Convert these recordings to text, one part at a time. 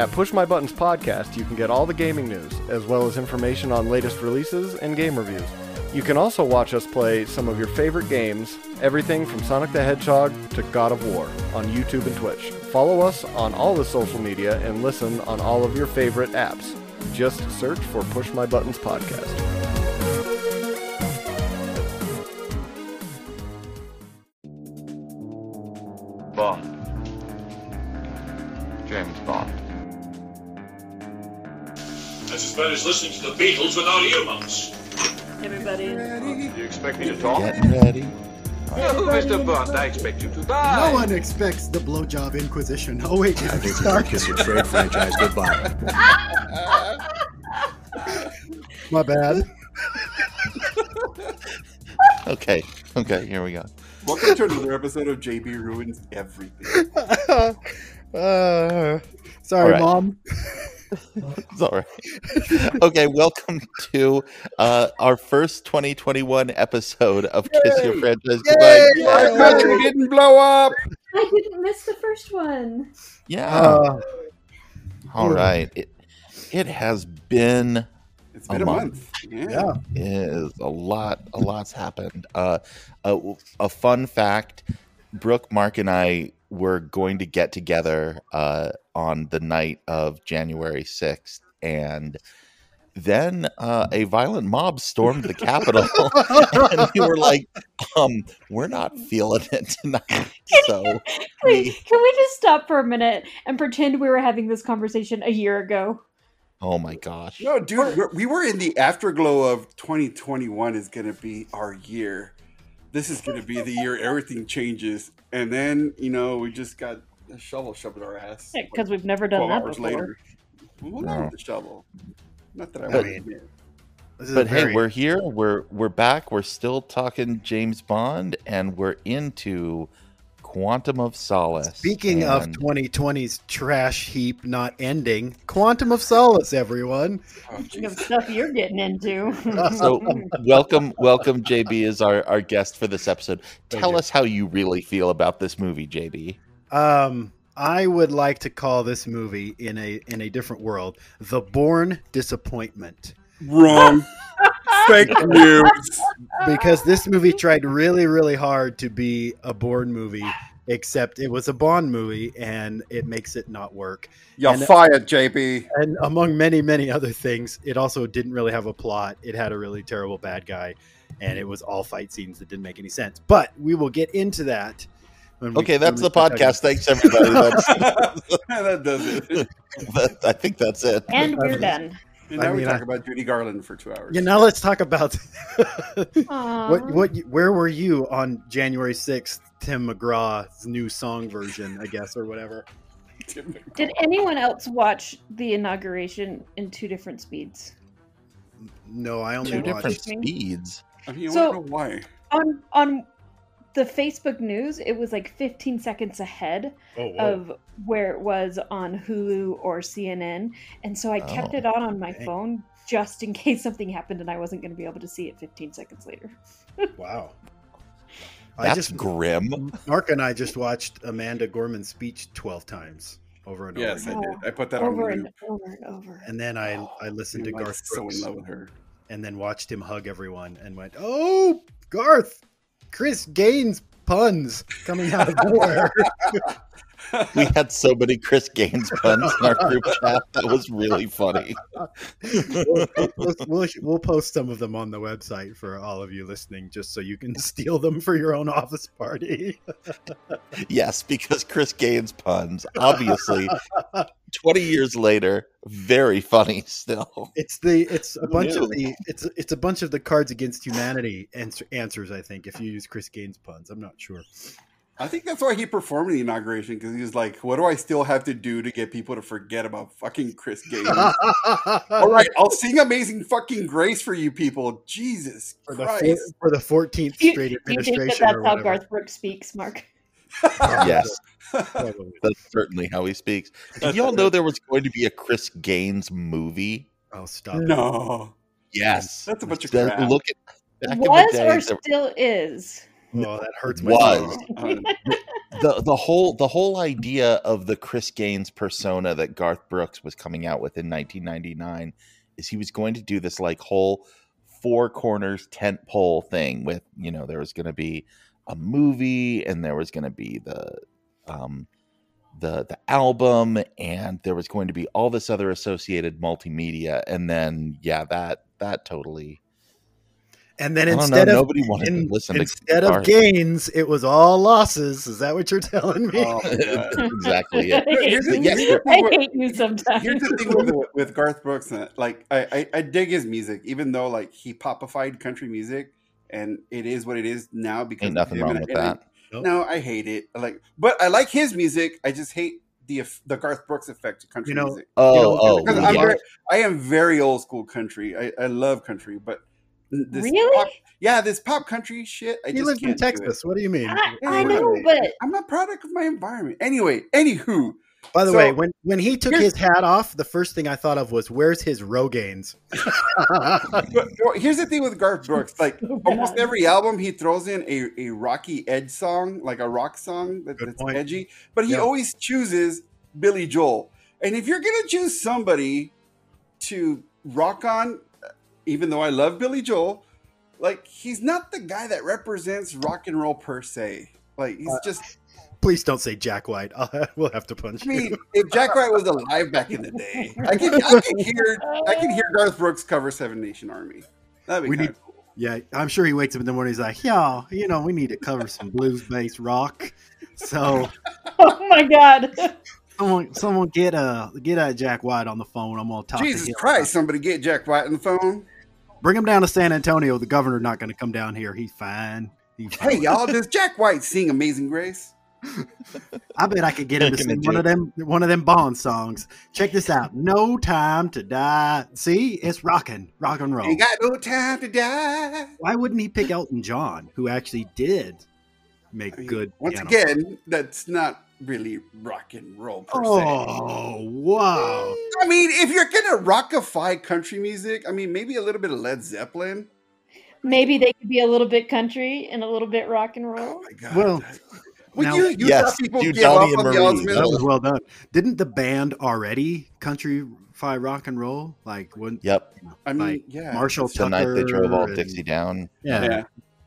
At Push My Buttons Podcast, you can get all the gaming news, as well as information on latest releases and game reviews. You can also watch us play some of your favorite games, everything from Sonic the Hedgehog to God of War, on YouTube and Twitch. Follow us on all the social media and listen on all of your favorite apps. Just search for Push My Buttons Podcast. That's as bad as listening to the Beatles without earmuffs. Everybody. Do you expect me to talk? Getting ready. No, Mr. Bond, I expect you to die. No one expects the blowjob inquisition. Oh wait, I did it think we're gonna kiss your trade franchise goodbye. My bad. Okay, okay, here we go. Welcome to another episode of JB Ruins Everything. uh, sorry, All right. mom. It's all right. Okay, welcome to uh, our first 2021 episode of Kiss Your Franchise Goodbye. My country didn't blow up. I didn't miss the first one. Yeah. Uh, all right. It it has been It's been A a, month. month. yeah. is a lot a lot's happened uh a, a fun fact brooke mark and i were going to get together uh on the night of january 6th and then uh, a violent mob stormed the capitol and we were like um we're not feeling it tonight so Wait, we, can we just stop for a minute and pretend we were having this conversation a year ago? oh my gosh No, dude, we're, we were in the afterglow of 2021 is going to be our year. This is going to be the year everything changes. And then, you know, we just got a shovel shoved in our ass. Because we've never done 12 that hours before. later. Well, not No. with the shovel. Not that I But- want to admit. But a hey, very- we're here. We're we're back. We're still talking James Bond, and we're into Quantum of Solace. Speaking of 2020's trash heap not ending, Quantum of Solace, everyone. Oh, Speaking of stuff you're getting into. so welcome, welcome, JB is our our guest for this episode. Thank Tell you. us how you really feel about this movie, JB. Um, I would like to call this movie in a in a different world, The Born Disappointment. Wrong. Fake news. because this movie tried really, really hard to be a Bourne movie, except it was a Bond movie, and it makes it not work. You're And- uh, fired, JB. And among many, many other things, it also didn't really have a plot. It had a really terrible bad guy, and it was all fight scenes that didn't make any sense. But we will get into that. when we- Okay, that's the podcast. about- Thanks, everybody. That's, that does it. that, I think that's it. and we're done. And I now we talk I- about Judy Garland for two hours. Yeah, now let's talk about what what where were you on January sixth? Tim McGraw's new song version, I guess, or whatever. Did anyone else watch the inauguration in two different speeds? No, I only Two Two different watched. different- speeds. I mean, I So- want to know why. On on the Facebook news, it was like 15 seconds ahead Oh, of where it was on Hulu or CNN, and so I kept Oh, it on on my dang. phone just in case something happened and I wasn't going to be able to see it 15 seconds later. wow. I That's just grim. Mark and I just watched Amanda Gorman's speech twelve times over and Yes, I over did. I put that on over loop. and over and over. And then I oh, I listened to Garth so in love with her. and then watched him hug everyone and went, "Oh, Garth, Chris Gaines puns coming out of nowhere." We had so many Chris Gaines puns in our group chat. That was really funny. we'll, we'll, we'll, we'll post some of them on the website for all of you listening, just so you can steal them for your own office party. Yes, because Chris Gaines puns, obviously, 20 years later, very funny still. It's the it's a bunch of the it's it's a bunch of the Cards Against Humanity answer, answers. I think if you use Chris Gaines puns, I'm not sure. I think that's why he performed the inauguration because he was like, "What do I still have to do to get people to forget about fucking Chris Gaines?" All right, I'll sing "Amazing Fucking Grace" for you people. Jesus for the Christ! four- for the fourteenth Do you, straight do you administration. think that that's how. Garth Brooks speaks, Mark? Yes, that's certainly how he speaks. Did y'all know there was going to be a Chris Gaines movie? Oh, stop! it. no, Yes. that's a bunch of That- crap. Look at back Was in the day. or there still is? Oh, that hurts. my Was. feelings. The the whole the whole idea of the Chris Gaines persona that Garth Brooks was coming out with in 1999 is he was going to do this like whole four corners tent pole thing with you know there was going to be a movie and there was going to be the um the the album and there was going to be all this other associated multimedia and then yeah that that totally And then I don't know, instead of nobody wanted in- to listen to instead of gains, it was all losses. Is that what you're telling me? Oh, exactly it. Here's the- Yes, I with- hate you sometimes. Here's the thing with, with Garth Brooks. Like, I, I, I dig his music, even though like he popified country music, and it is what it is now because ain't nothing wrong and- with and that Nope. No, I hate it. Like, but I like his music. I just hate the the Garth Brooks effect to country You know, music. oh You know, oh, oh I'm yeah. very, I am very old school country. I, I love country, but this Really? pop, yeah, this pop country shit. I he just lives in can't do it. Texas. What do you mean? I, Yeah, I know, right. but I'm a product of my environment. Anyway, anywho, By the So- way, when when he took his hat off, the first thing I thought of was, "Where's his Rogaines?" but, here's the thing with Garth Brooks. Like Oh, almost every album, he throws in a, a rocky edge song, like a rock song that, that's point. edgy. But he Yeah. always chooses Billy Joel. And if you're gonna choose somebody to rock on, even though I love Billy Joel, like he's not the guy that represents rock and roll per se. Like he's Uh, just. Please don't say Jack White. I'll, we'll have to punch I mean, you. if Jack White was alive back in the day, I can I can hear I can hear Garth Brooks cover Seven Nation Army. That'd be We kind need- Yeah, I'm sure he wakes up in the morning. He's like, "Yeah, you know, we need to cover some blues-based rock." So oh my god. someone, someone get uh get uh, Jack White on the phone. I'm gonna talk to Jesus him. Christ, somebody get Jack White on the phone. Bring him down to San Antonio. The governor not going to come down here. He's fine. He's Hey, y'all, does Jack White sing Amazing Grace? I bet I could get him to sing one of them one of them Bond songs. Check this out. No time to die. See, it's rocking, rock and roll. Ain't got no time to die. Why wouldn't he pick Elton John, who actually did make I mean, good? Once piano again, that's not really rock and roll per se. Oh wow! I mean, if you're gonna rockify country music, I mean, maybe a little bit of Led Zeppelin. Maybe they could be a little bit country and a little bit rock and Oh roll. my god! Well, would now- you you Yes, saw people do give Donnie up and on the Marie. Osmonds? That was well done. Didn't the band already countryfy rock and roll? Like when Yep. I mean, like yeah, Marshall The night they drove all Dixie down. Yeah. Yeah.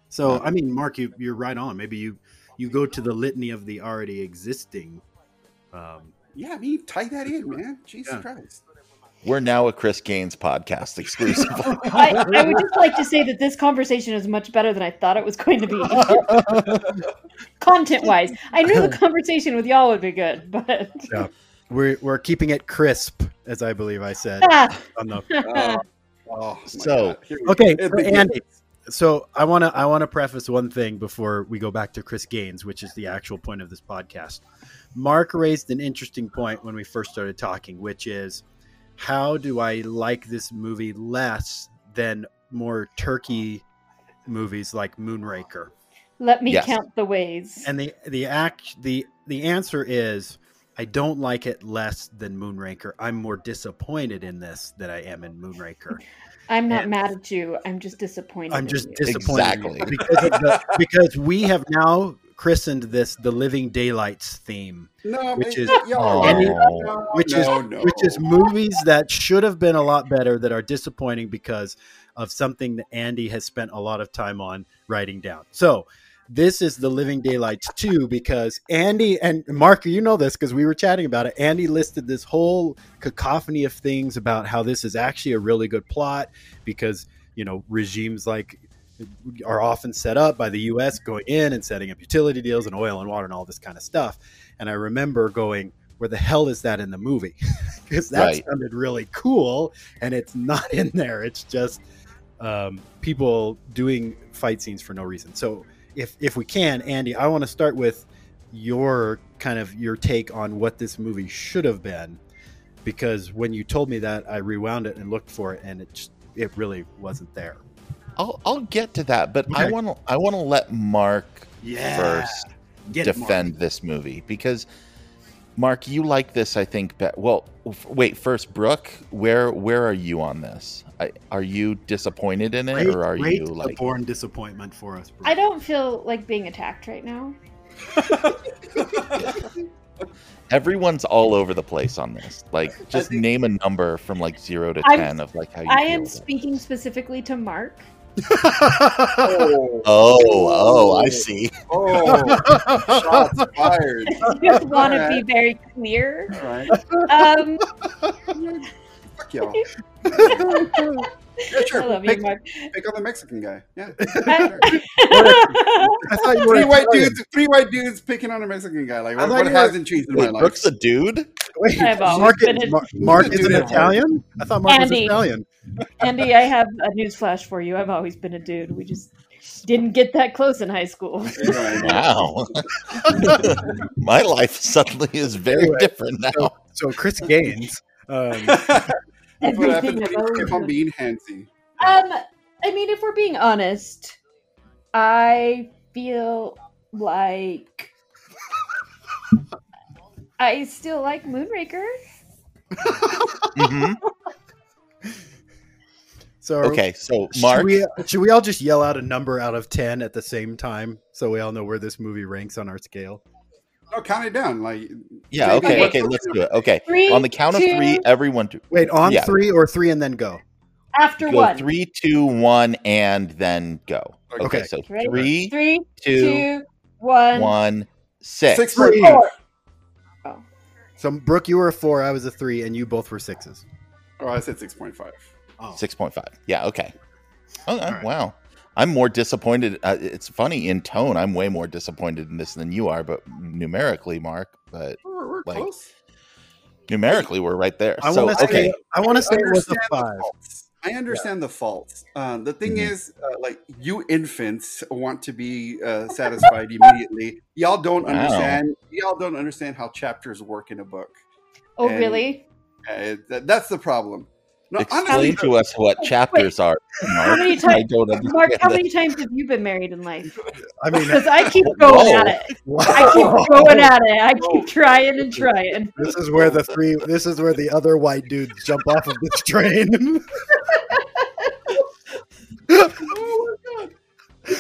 So I mean, Mark, you, you're right on. Maybe you you go to the litany of the already existing. Um, yeah. I mean, tie that in, man. Jesus Yeah. Christ. We're now a Chris Gaines podcast exclusive. I, I would just like to say that this conversation is much better than I thought it was going to be. Content wise, I knew the conversation with y'all would be good, but Yeah. we're we're keeping it crisp, as I believe I said. on the, Oh, oh So- God. Here we okay, go. It so begins. Andy. So I want to I want to preface one thing before we go back to Chris Gaines, which is the actual point of this podcast. Mark raised an interesting point when we first started talking, which is how do I like this movie less than more turkey movies like Moonraker? let me Yes. count the ways. And the the act the the answer is I don't like it less than Moonraker. I'm more disappointed in this than I am in Moonraker. I'm not and- mad at you. I'm just disappointed. I'm just disappointed Exactly. because of the, because we have now christened this the Living Daylights theme, No, which is- y'all- no, which no, is no. which is movies that should have been a lot better that are disappointing because of something that Andy has spent a lot of time on writing down. So this is the Living Daylights too because Andy and Mark, you know this because we were chatting about it. Andy listed this whole cacophony of things about how this is actually a really good plot because, you know, regimes like are often set up by the US going in and setting up utility deals and oil and water and all this kind of stuff. And I remember going, where the hell is that in the movie? because that Right. sounded really cool and it's not in there. It's just um, people doing fight scenes for no reason. So if if we can, Andy, I want to start with your kind of your take on what this movie should have been, because when you told me that, I rewound it and looked for it, and it just, it really wasn't there. I'll I'll get to that, but I want to I want to let Mark Yeah, first Get it, Mark. defend this movie because Mark, you like this, I think. Be- well, f- wait. First, Brooke, where where are you on this? I, are you disappointed in it, Great- or are great you like? born disappointment for us? Bruce. I don't feel like being attacked right now. Everyone's all over the place on this. Like, just think- name a number from like zero to I'm- ten of like how you. I feel am about it. speaking specifically to Mark. Oh, Oh, oh, I see. oh, shots fired. I just want to be very clear. All right, Um, fuck y'all. Yeah, I sure. love you, Pick, Mark. pick on the Mexican guy. Yeah. I- I thought you were Three white Italian. dudes, three white dudes picking on a Mexican guy. Like, what, thought what hasn't changed in my life? Brooks a dude? Wait, I've Mark, been a- Mark, Mark is an. Italian? I thought Mark Andy. was Italian. Andy, I have a news flash for you. I've always been a dude. We just didn't get that close in high school. Wow. My life suddenly is very Anyway, different now. So Chris Gaines. Um, That's what happens when I've you keep on being handsy. Um, I mean, if we're being honest, I feel like I still like Moonraker. Mhm. so Okay, so Should Mark, we, should we all just yell out a number out of 10 at the same time so we all know where this movie ranks on our scale? No, count it down. Like, yeah, Maybe okay, Okay. okay, let's do it. Okay, Three, on the count of two, three, everyone do, Wait, on Yeah. three or three and then go? After go one. three, two, one, and then go. Okay, Okay. so Ready? three, Three, two, two, one. one, six. Six Four. Oh. So, Brooke, you were a four, I was a three, and you both were sixes. oh, I said 6.5. Oh. 6.5. Yeah, okay. Oh, uh, right. wow. I'm more disappointed. Uh, it's funny in tone. I'm way more disappointed in this than you are, but numerically, Mark, but We're, we're Like, close. numerically, we're right there. I so, want to okay. say, I want to say it was a understand the five. faults. I understand the faults. Uh, the thing Mhm. is, uh, like you infants want to be uh, satisfied immediately. Y'all don't Wow. understand. Y'all don't understand how chapters work in a book. Oh, And- really? Uh, that, that's the problem. No, Explain to us what chapters are. Mark. many I times- don't Mark, how many times have you been married in life? I mean, Because I keep oh, going Whoa. at it. I keep going at it. I keep trying and trying. this is where the three, this is where the other white dudes jump off of this train.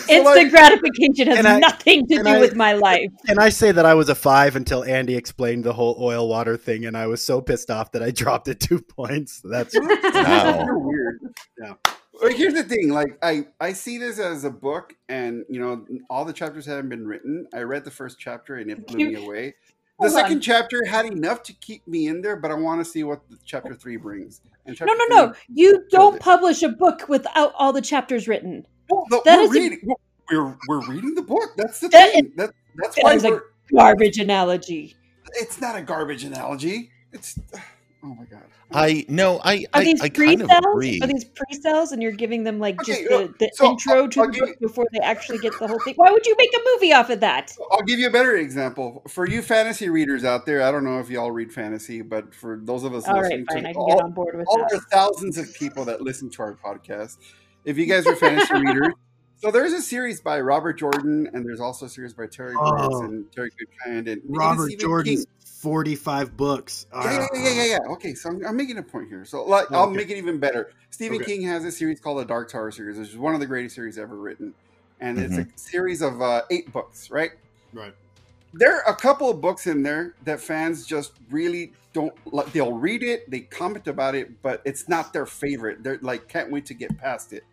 Instant like- gratification has I- nothing to do I- with my life. and I say that I was a five until Andy explained the whole oil water thing, and I was so pissed off that I dropped it two points. That's Wow. Weird. Yeah. But here's the thing: like, I I see this as a book, and you know, all the chapters haven't been written. I read the first chapter, and it blew You- me away. The Hold second on. chapter had enough to keep me in there, but I want to see what the chapter three brings. And No, chapter no, no. three- You don't it. publish a book without all the chapters written. Well, the, That we're is a- reading. We're we're reading the book. That's the That thing. that, that's that why is a- we're. Garbage analogy. It's not a garbage analogy. It's. Oh my god. I no, I Are I, these I kind of pre-sales? agree. Are these pre-sales, and you're giving them like Okay, just the, the so intro I'll- to I'll the book you- before they actually get the whole thing? Why would you make a movie off of that? I'll give you a better example. For you fantasy readers out there, I don't know if y'all read fantasy, but for those of us All right, listening fine. to I can all, get on board with all that. the thousands of people that listen to our podcast, if you guys are fantasy readers, so there's a series by Robert Jordan, and there's also a series by Terry Brooks Oh. and Terry Goodkind and Robert Stephen Jordan's King. 45 books. Yeah, yeah, yeah, yeah, yeah. Okay, so I'm, I'm making a point here. So like, I'll Okay. make it even better. Stephen Okay. King has a series called the Dark Tower series, which is one of the greatest series ever written, and it's Mm-hmm. a series of uh, eight books, right? Right. there are a couple of books in there that fans just really don't like they'll read it they comment about it but it's not their favorite they're like can't wait to get past it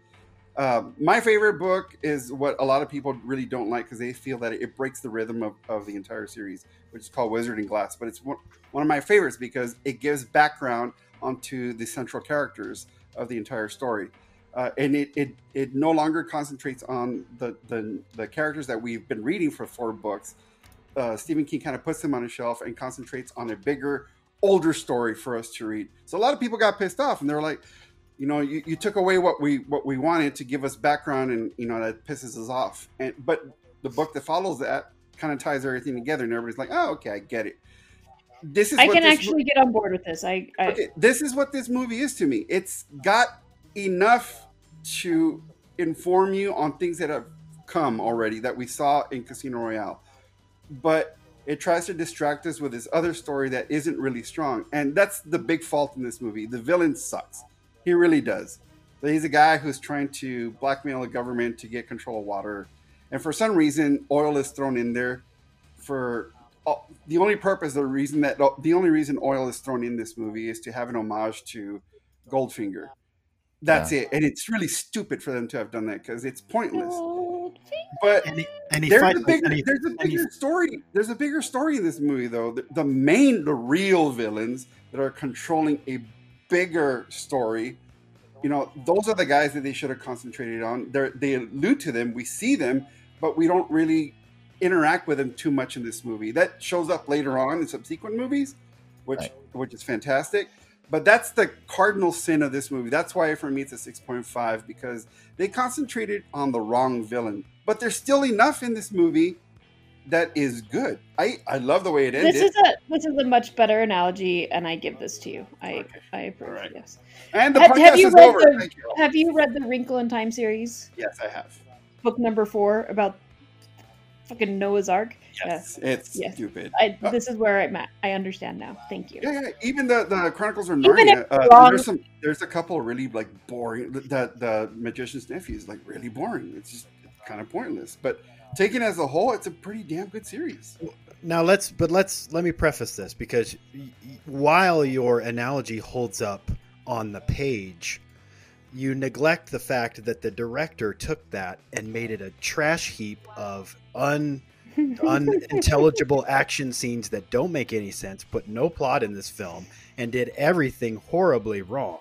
um, my favorite book is what a lot of people really don't like because they feel that it breaks the rhythm of, of the entire series which is called Wizard and Glass. But it's one, one of my favorites because it gives background onto the central characters of the entire story. Uh, and it, it it no longer concentrates on the, the the characters that we've been reading for four books. Uh, Stephen King kind of puts them on a shelf and concentrates on a bigger, older story for us to read. So a lot of people got pissed off, and they're like, you know, you, you took away what we what we wanted to give us background, and you know that pisses us off. And but the book that follows that kind of ties everything together, and everybody's like, oh, okay, I get it. This is I can actually get on board with this. I, I okay, this is what this movie is to me. It's got enough to inform you on things that have come already that we saw in Casino Royale, but it tries to distract us with this other story that isn't really strong, and that's the big fault in this movie. The villain sucks. He really does. He's a guy who's trying to blackmail the government to get control of water, and for some reason, oil is thrown in there. for oh, the only purpose, the reason that uh, the only reason oil is thrown in this movie is to have an homage to Goldfinger. That's it, and it's really stupid for them to have done that because it's pointless. But And he, and he there's fight- a bigger, and he- there's a bigger story. There's a bigger story in this movie, though. The, the main, the real villains that are controlling a bigger story. You know, those are the guys that they should have concentrated on. They're, they allude to them, we see them, but we don't really interact with them too much in this movie. That shows up later on in subsequent movies, which Right. which is fantastic. But that's the cardinal sin of this movie. That's why for me it's a six point five because they concentrated on the wrong villain. But there's still enough in this movie that is good. I I love the way it ended. This is a this is a much better analogy, and I give this to you. I I approve. Right. Yes. and the Have- podcast have you is read over. the- Thank you. Have you read the Wrinkle in Time series, Yes, I have. book number four about fucking Noah's Ark? Yes, it's Yes. stupid. I, Uh, this is where I'm at. I understand now. Thank you. Yeah, yeah. Even the, the Chronicles of Narnia. Uh, there's some. There's a couple really like boring. The the magician's nephew is like really boring. It's just kind of pointless. But taken as a whole, it's a pretty damn good series. now let's but let's let me preface this because y- y- while your analogy holds up on the page you neglect the fact that the director took that and made it a trash heap of un unintelligible action scenes that don't make any sense put no plot in this film and did everything horribly wrong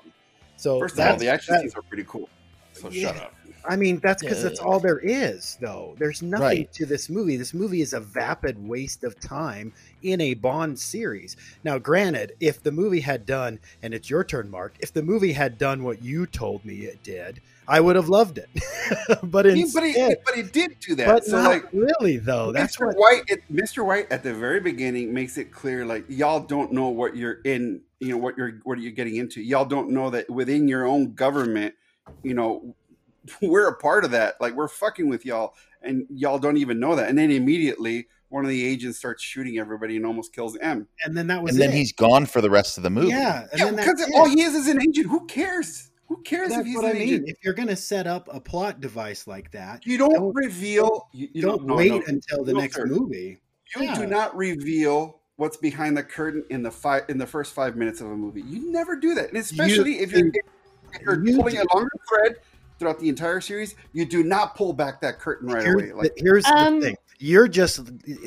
so First of all, the action that- scenes are pretty cool. So Yeah. shut up. I mean, that's because Yeah. that's all there is, though. There's nothing Right. to this movie. This movie is a vapid waste of time in a Bond series. Now, granted, if the movie had done, and it's your turn, Mark, if the movie had done what you told me it did, I would have loved it. but instead, but he but he did do that. but so not like really, though. That's Mr. what. White, it, Mr. White at the very beginning makes it clear, like y'all don't know what you're in, you know what you're what you're getting into. Y'all don't know that within your own government, you know, we're a part of that. Like we're fucking with y'all, and y'all don't even know that. And then immediately, one of the agents starts shooting everybody and almost kills M. And then that was and then it. he's gone for the rest of the movie. yeah, and Yeah, because all he is is an agent. Who cares? Who cares if That's he's what an I mean. agent? If you're going to set up a plot device like that, You don't, don't- reveal. You, you don't no, wait no. until the No, next sir. movie. You Yeah. do not reveal what's behind the curtain in the five in the first five minutes of a movie. You never do that, and especially if you're think- if you're you pulling do- a longer thread throughout the entire series. You do not pull back that curtain right Here's, away. Like the, here's Um, the thing. You're just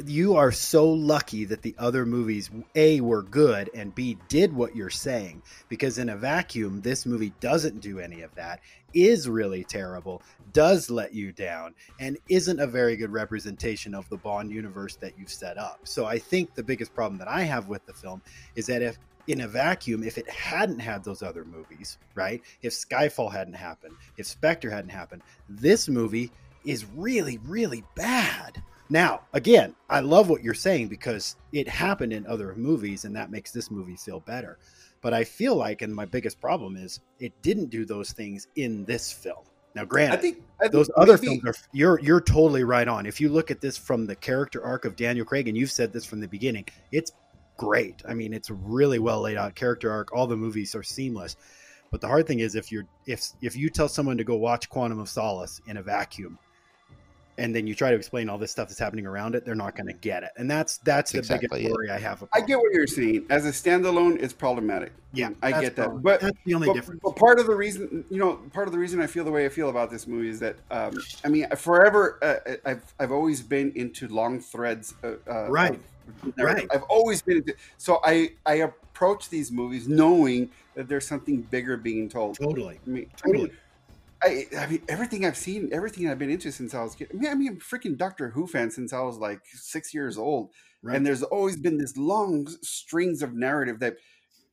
you are so lucky that the other movies A were good and B did what you're saying because in a vacuum this movie doesn't do any of that is really terrible does let you down and isn't a very good representation of the Bond universe that you've set up. So I think the biggest problem that I have with the film is that if in a vacuum, if it hadn't had those other movies, right? If Skyfall hadn't happened, if Spectre hadn't happened, this movie is really, really bad. Now, again, I love what you're saying because it happened in other movies and that makes this movie feel better. But I feel like, and my biggest problem is, it didn't do those things in this film. Now, granted, I think I think those other maybe- films are you're you're totally right on. If you look at this from the character arc of Daniel Craig, and you've said this from the beginning, it's great. I mean, it's really well laid out character arc. All the movies are seamless. But the hard thing is if you're if if you tell someone to go watch Quantum of Solace in a vacuum, and then you try to explain all this stuff that's happening around it, they're not going to get it. And that's that's the Exactly biggest it. worry I have. I get what you're saying. As a standalone, it's problematic. Yeah, I get that. probably- But that's the only but, difference. but part of the reason, you know, part of the reason I feel the way I feel about this movie is that, um, I mean, forever, uh, I've I've always been into long threads. Uh, uh, Right. Right. I've always been into. So I I approach these movies knowing that there's something bigger being told. Totally, I mean, I totally. mean, I, I mean, everything I've seen, everything I've been into since I was kid. I mean, I mean, I'm a freaking Doctor Who fan since I was like six years old, Right. and there's always been this long strings of narrative that,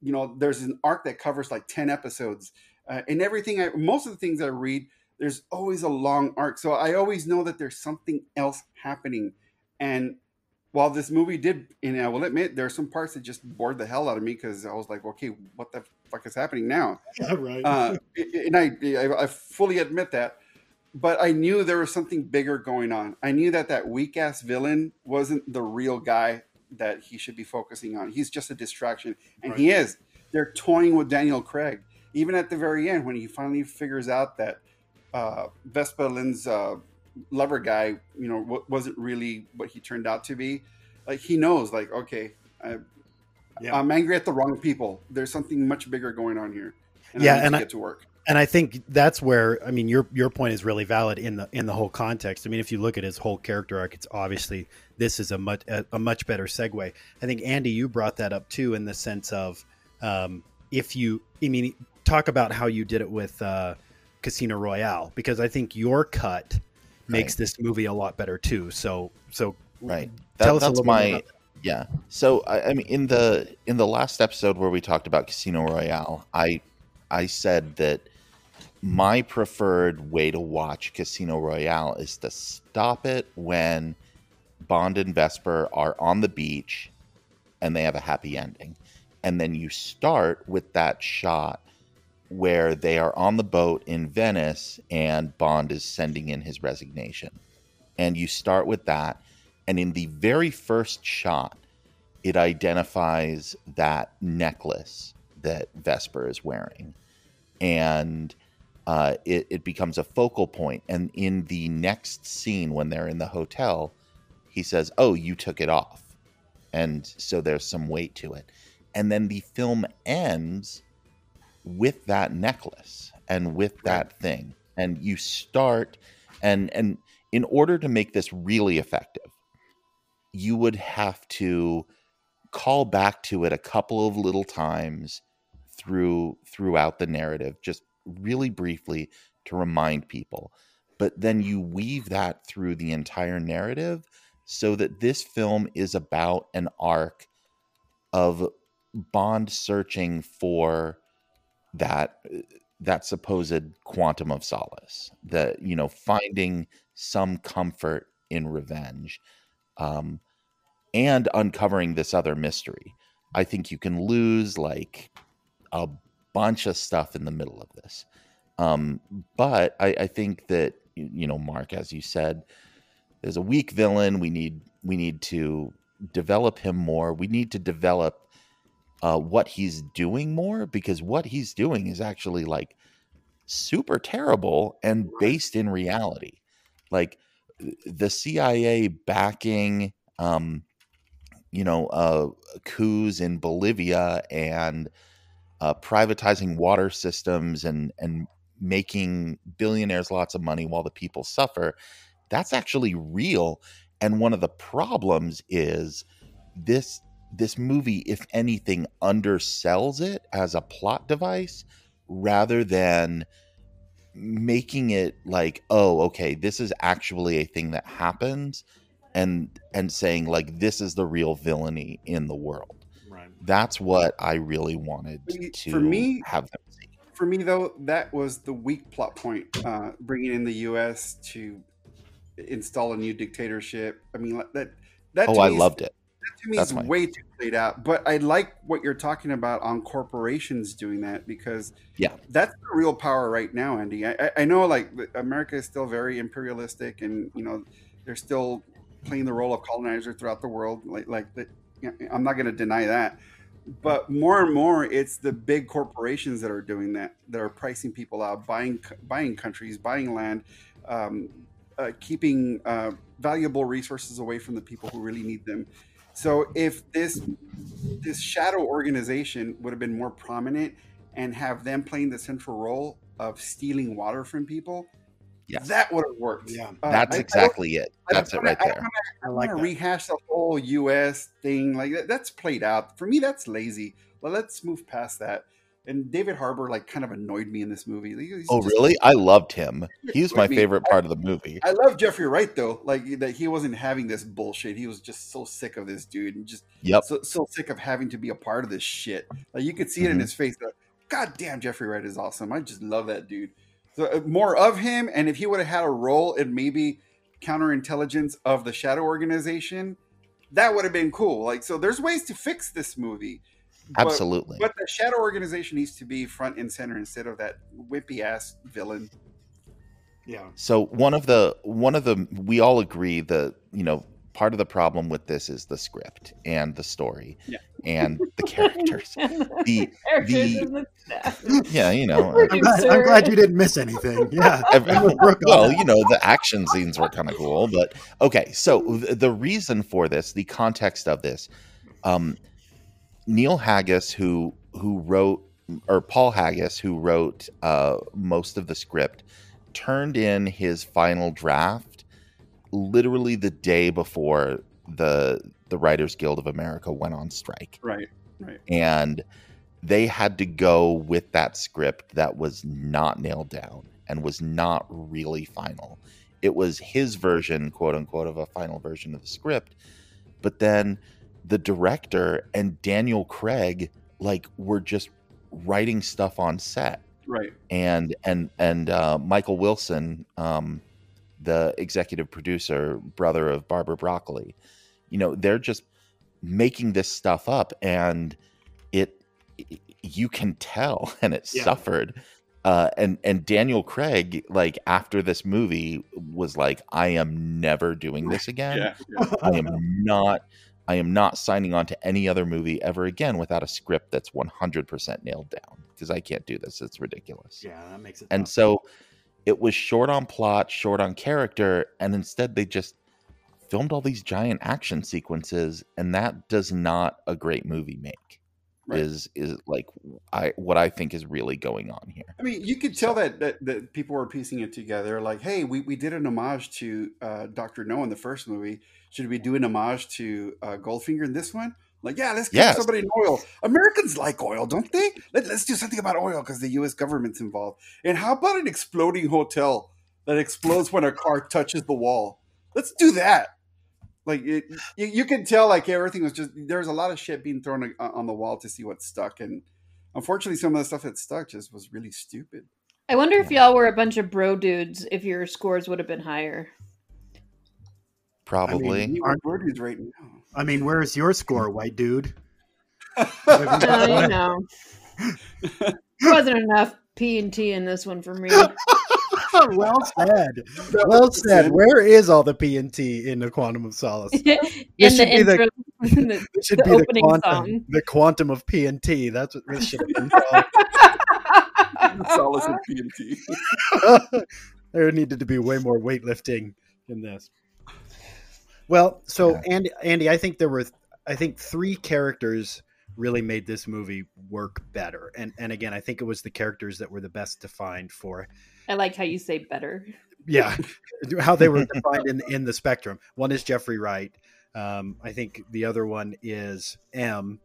you know, there's an arc that covers like ten episodes, uh, and everything. I most of the things I read, there's always a long arc, so I always know that there's something else happening, and while this movie did, and I will admit, there are some parts that just bored the hell out of me because I was like, okay, what the fuck is happening now? right. uh, and I, I fully admit that. But I knew there was something bigger going on. I knew that that weak ass villain wasn't the real guy that he should be focusing on. He's just a distraction, and he is. They're toying with Daniel Craig. Even at the very end, when he finally figures out that uh, Vesper Lynd's uh, lover guy, you know, w- wasn't really what he turned out to be. Like he knows, like okay, I, Yeah. I'm angry at the wrong people. There's something much bigger going on here. And Yeah, I and to I- get to work. and I think that's where I mean your your point is really valid in the in the whole context. I mean, if you look at his whole character arc, it's obviously this is a much a, a much better segue. I think Andy, you brought that up too, in the sense of um, if you, I mean, talk about how you did it with uh, Casino Royale, because I think your cut makes Right. this movie a lot better too. So so Right. Tell us a that's little bit my about that. yeah. So I, I mean, in the in the last episode where we talked about Casino Royale, I I said that my preferred way to watch Casino Royale is to stop it when Bond and Vesper are on the beach and they have a happy ending, and then you start with that shot where they are on the boat in Venice and Bond is sending in his resignation. And you start with that. And in the very first shot, it identifies that necklace that Vesper is wearing. And uh, it, it becomes a focal point. And in the next scene, when they're in the hotel, he says, Oh, you took it off. And so there's some weight to it. And then the film ends with that necklace and with that thing and you start and and in order to make this really effective you would have to call back to it a couple of little times through throughout the narrative just really briefly to remind people. But then you weave that through the entire narrative so that this film is about an arc of bond searching for that that supposed quantum of solace that you know finding some comfort in revenge um and uncovering this other mystery. I think you can lose like a bunch of stuff in the middle of this. Um but i i think that you know mark as you said there's a weak villain. We need we need to develop him more. We need to develop uh, what he's doing more because what he's doing is actually like super terrible and based in reality. Like the CIA backing, um, you know, uh, coups in Bolivia and uh, privatizing water systems and and making billionaires lots of money while the people suffer. That's actually real. And one of the problems is this this movie, if anything, undersells it as a plot device rather than making it like, oh, okay, this is actually a thing that happens and and saying like this is the real villainy in the world. right. That's what I really wanted to For me- have them see. For me, though, that was the weak plot point. Uh, bringing in the U.S. to install a new dictatorship. I mean, that. That Oh, I me is- loved it. To me That's is my- way too played out. But I like what you're talking about on corporations doing that because Yeah. that's the real power right now, Andy. I, I- know like America is still very imperialistic, and you know they're still playing the role of colonizer throughout the world. Like like the, I'm not going to deny that. But more and more, it's the big corporations that are doing that. That are pricing people out, buying buying countries, buying land, um, uh, keeping uh, valuable resources away from the people who really need them. So if this this shadow organization would have been more prominent and have them playing the central role of stealing water from people, Yes. that would have worked. Yeah. Uh, That's I- I exactly it. I don't That's it wanna- right I there. wanna- I I like to rehash the whole U.S. thing. Like that, that's played out. For me, that's lazy. But let's move past that. And David Harbour like kind of annoyed me in this movie. He's Oh, just- really? I loved him. He's my mean, favorite part of the movie. I love Jeffrey Wright though. Like that he wasn't having this bullshit. He was just so sick of this dude and just Yep. so, so sick of having to be a part of this shit. Like you could see it in Mhm. his face. Like, God damn, Jeffrey Wright is awesome. I just love that dude. So uh, more of him, and if he would have had a role in maybe counterintelligence of the Shadow Organization, that would have been cool. Like so, there's ways to fix this movie. But- Absolutely. But the Shadow Organization needs to be front and center instead of that wimpy ass villain. Yeah. So one of the one of the we all agree that you know part of the problem with this is the script and the story Yeah. and the characters. The- Characters the- and the yeah, you know. I'm glad, I'm glad you didn't miss anything. Yeah. Ev- I'm with Brooke on well, you know, the action scenes were kind of cool, but okay. So th- the reason for this, the context of this, um, Neil Haggis, who who wrote, or Paul Haggis, who wrote uh, most of the script, turned in his final draft literally the day before the the Writers Guild of America went on strike Right. Right. and they had to go with that script that was not nailed down and was not really final. It was his version, quote unquote, of a final version of the script. But then the director and Daniel Craig like were just writing stuff on set Right. and and and uh, Michael Wilson, um, the executive producer, brother of Barbara Broccoli, you know, they're just making this stuff up, and it you can tell, and it Yeah. suffered. Uh, and and Daniel Craig, like after this movie, was like, I am never doing this again. Yeah. yeah. I am not. I am not signing on to any other movie ever again without a script that's 100% nailed down because I can't do this. It's ridiculous. Yeah, that makes it. And tough. so it was short on plot, short on character, and instead they just filmed all these giant action sequences, and that does not a great movie make. Right. Is is like I what I think is really going on here. I mean, you could tell that, that that people were piecing it together. Like, hey, we, we did an homage to uh, Doctor No in the first movie. Should we do an homage to uh, Goldfinger in this one? Like, yeah, let's get Yes. somebody in oil. Americans like oil, don't they? Let, let's do something about oil because the U.S. government's involved. And how about an exploding hotel that explodes when a car touches the wall? Let's do that. Like, it, you, you can tell, like everything was just there's a lot of shit being thrown on on the wall to see what stuck, and unfortunately, some of the stuff that stuck just was really stupid. I wonder if y'all were a bunch of bro dudes, if your scores would have been higher. Probably. I mean, you Aren't- are birdies right now. I mean, where's your score, white dude? Uh, you know, wasn't enough P and T in this one for me. well said. Well said. Where is all the P and T in the Quantum of Solace? in This the should be the- the, It should The be the opening quantum, song. the quantum of P and T. That's what this should have been called. Solace and PMT. there needed to be way more weightlifting in this. Well, so Yeah. Andy, Andy, I think there were, I think three characters really made this movie work better. And and again, I think it was the characters that were the best defined for, I like how you say better. yeah, how they were defined in in the spectrum. One is Jeffrey Wright. Um, I think the other one is M.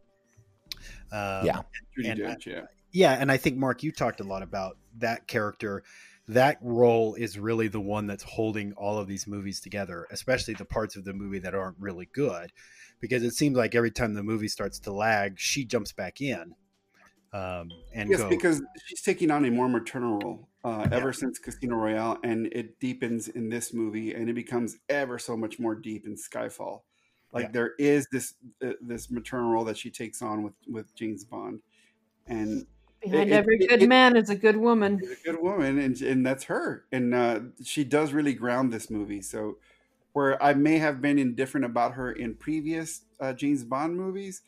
Um, Yeah. And, uh, Dench, yeah. yeah, and I think Mark, you talked a lot about that character. That role is really the one that's holding all of these movies together, especially the parts of the movie that aren't really good, because it seems like every time the movie starts to lag, she jumps back in. Um, and Yes, go, because she's taking on a more maternal role uh, Yeah. ever since Casino Royale, and it deepens in this movie, and it becomes ever so much more deep in Skyfall. Like Yeah. there is this uh, this maternal role that she takes on with with James Bond, and Behind It- it- every it- good it- man is a good woman. a good woman, and and that's her, and uh, she does really ground this movie. So where I may have been indifferent about her in previous uh, James Bond movies.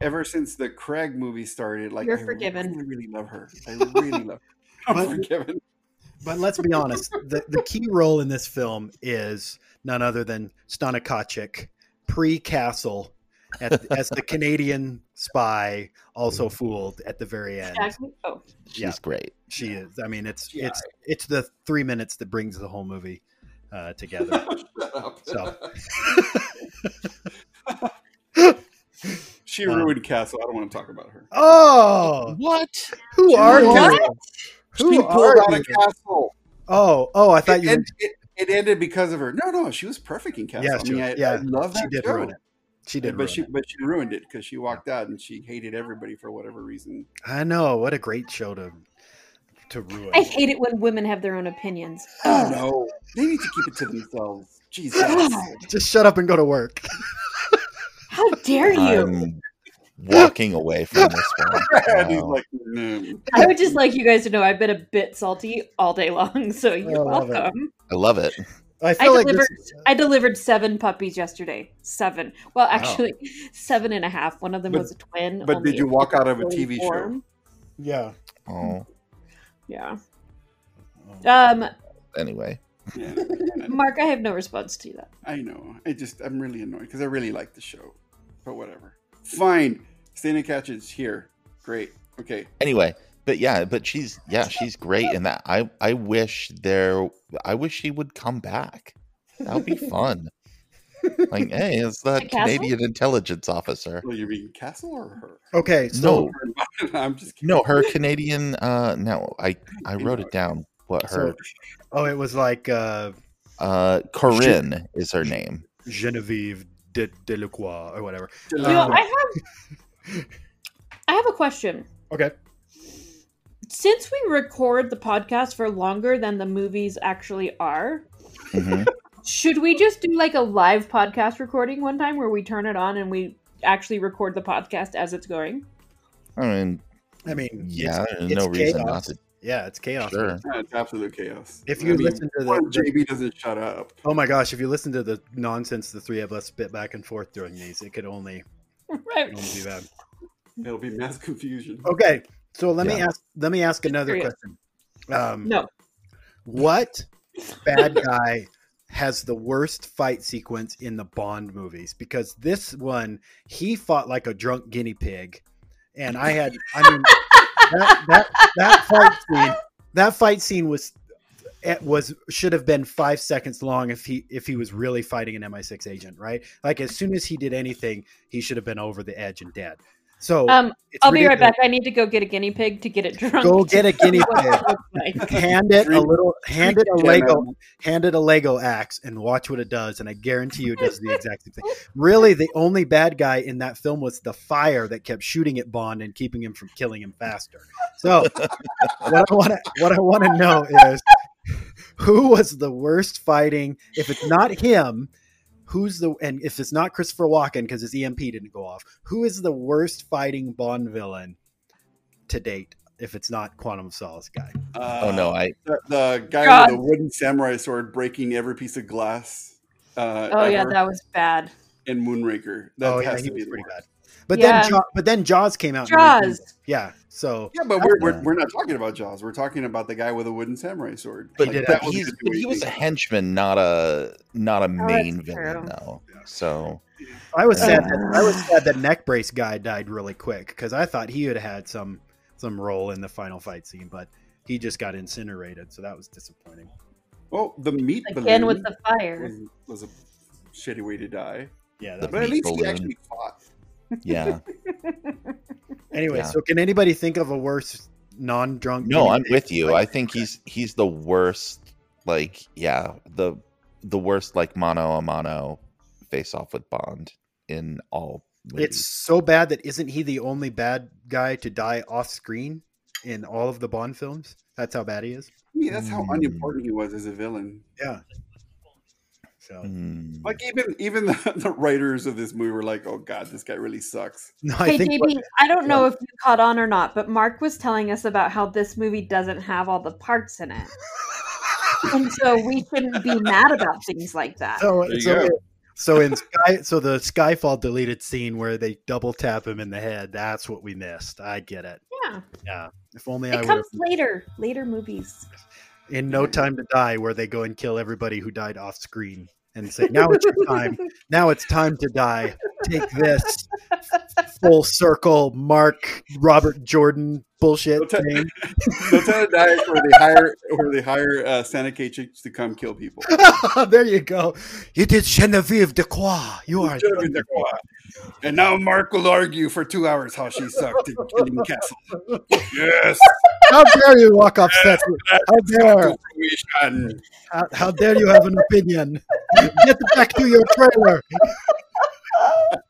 Ever since the Craig movie started, like You're I forgiven. really, really love her. I really love her. I'm But- forgiven. but let's be honest, the, the key role in this film is none other than Stana Katic, pre-Castle, as the Canadian spy, also fooled at the very end. Exactly. Oh, She's Yeah. great. She is. I mean, it's Yeah. it's it's the three minutes that brings the whole movie uh, together. Shut up. So. she Um, ruined Castle. I don't want to talk about her. oh, What? who are What? you? Who she are pulled out you? of Castle. Oh, oh, I thought It, you. end- it, it ended because of her. No, no, she was perfect in Castle. Yeah, I she mean, was- I, yeah, I love she that did show. ruin it. She did, but ruin she it. but she ruined it because she walked out and she hated everybody for whatever reason. I know. What a great show to to ruin. I hate it when women have their own opinions. Oh no, they need to keep it to themselves. Jesus. Just shut up and go to work. How dare you? I'm walking away from this one. and he's Wow. like, no. I would just like you guys to know I've been a bit salty all day long, so you're I love it. welcome. I love it. I I feel like delivered. this, I delivered seven puppies yesterday. Seven. Well, actually, seven and a half. One of them But- was a twin. but did you walk out of a fully TV show? yeah. Oh, Yeah. Um, anyway. Yeah, Mark, I have no response to that. I know. I just I'm really annoyed because I really like the show, but whatever. Fine. Stana Katic is here. Great. Okay. Anyway, but yeah, but she's yeah, she's great in that. I I wish there I wish she would come back. That would be fun. like, hey, it's that The castle? Canadian intelligence officer. Well, you mean Castle or her? Okay, so No, I'm just kidding. no, her Canadian. Uh, no, I I wrote it down. What her? so oh, it was like uh, Uh, Corinne is her name. Genevieve de Delacroix or whatever. You know, Um, I have. I have a question. Okay. Since we record the podcast for longer than the movies actually are, Mhm. should we just do like a live podcast recording one time where we turn it on and we actually record the podcast as it's going? I mean, I mean, yeah, it's, there's no it's reason not to. Yeah, it's chaos. Sure. Yeah, it's absolute chaos. If you I mean, listen to the- poor JB doesn't shut up. Oh my gosh, if you listen to the nonsense the three of us spit back and forth during these, it could only, Right. only be bad. It'll be mass confusion. Okay, so let me ask let me ask another question. Um, No. What bad guy has the worst fight sequence in the Bond movies? Because this one, he fought like a drunk guinea pig, and I had, I mean, that that that fight scene, that fight scene was. It was should have been five seconds long if he if he was really fighting an MI6 agent, right? Like as soon as he did anything, he should have been over the edge and dead. So Um, I'll be right back. I need to go get a guinea pig to get it drunk. Go get a guinea pig. it looks like. hand it a little hand it a lego hand it a lego axe and watch what it does and i guarantee you it does the exact same thing really the only bad guy in that film was the fire that kept shooting at bond and keeping him from killing him faster so what i want to what i want to know is who was the worst fighting if it's not him who's the and if it's not christopher walken because his emp didn't go off who is the worst fighting bond villain to date if it's not quantum of solace guy Uh, Oh no, I the, the guy God. with the wooden samurai sword breaking every piece of glass. Uh, Oh yeah, that was bad. And Moonraker. That oh has yeah, to he be was pretty worst. bad. But Yeah. then, Jaws, but then Jaws came out. Jaws. Yeah. So Yeah, but we're, we're, we're not talking about Jaws. We're talking about the guy with a wooden samurai sword. but, He that was but he was a henchman, not a not a main villain true. though. So I was sad. Uh. That, I was sad that neck brace guy died really quick because I thought he would have had some some role in the final fight scene, but he just got incinerated. So that was disappointing. Oh, the meat Again balloon with the fire. was, was a shitty way to die. Yeah. But at meat least he actually fought. yeah, anyway, Yeah. so can anybody think of a worse non-drunk? no, I'm with you. fight? I think he's he's the worst. Like, yeah, the the worst like mono a mono face off with Bond in all. Movies. It's so bad that isn't he the only bad guy to die off screen in all of the Bond films? That's how bad he is. I mean, that's how Hmm. unimportant he was as a villain. Yeah. So Hmm. Like even even the, the writers of this movie were like, "Oh God, this guy really sucks." no, I Hey think JB, what- I don't know if you caught on or not, but Mark was telling us about how this movie doesn't have all the parts in it. and so we shouldn't be mad about things like that. so, There so, so in Sky, so the Skyfall deleted scene where they double tap him in the head. That's what we missed. I get it. yeah. Yeah. If only I It would comes have later. Later movies. in No Time to Die, where they go and kill everybody who died off screen and say, "Now it's your time. Now it's time to die. Take this." Full circle, Mark Robert Jordan bullshit Don't tell- thing. That's how it dies where they hire where they hire uh, Stana Katics to come kill people. there you go. You did Genevieve de Croix. You are. Genevieve de Croix. And now Mark will argue for two hours how she sucked in Killing Castle. Yes, How dare you walk off set? How dare? How, how dare you have an opinion? Get back to your trailer.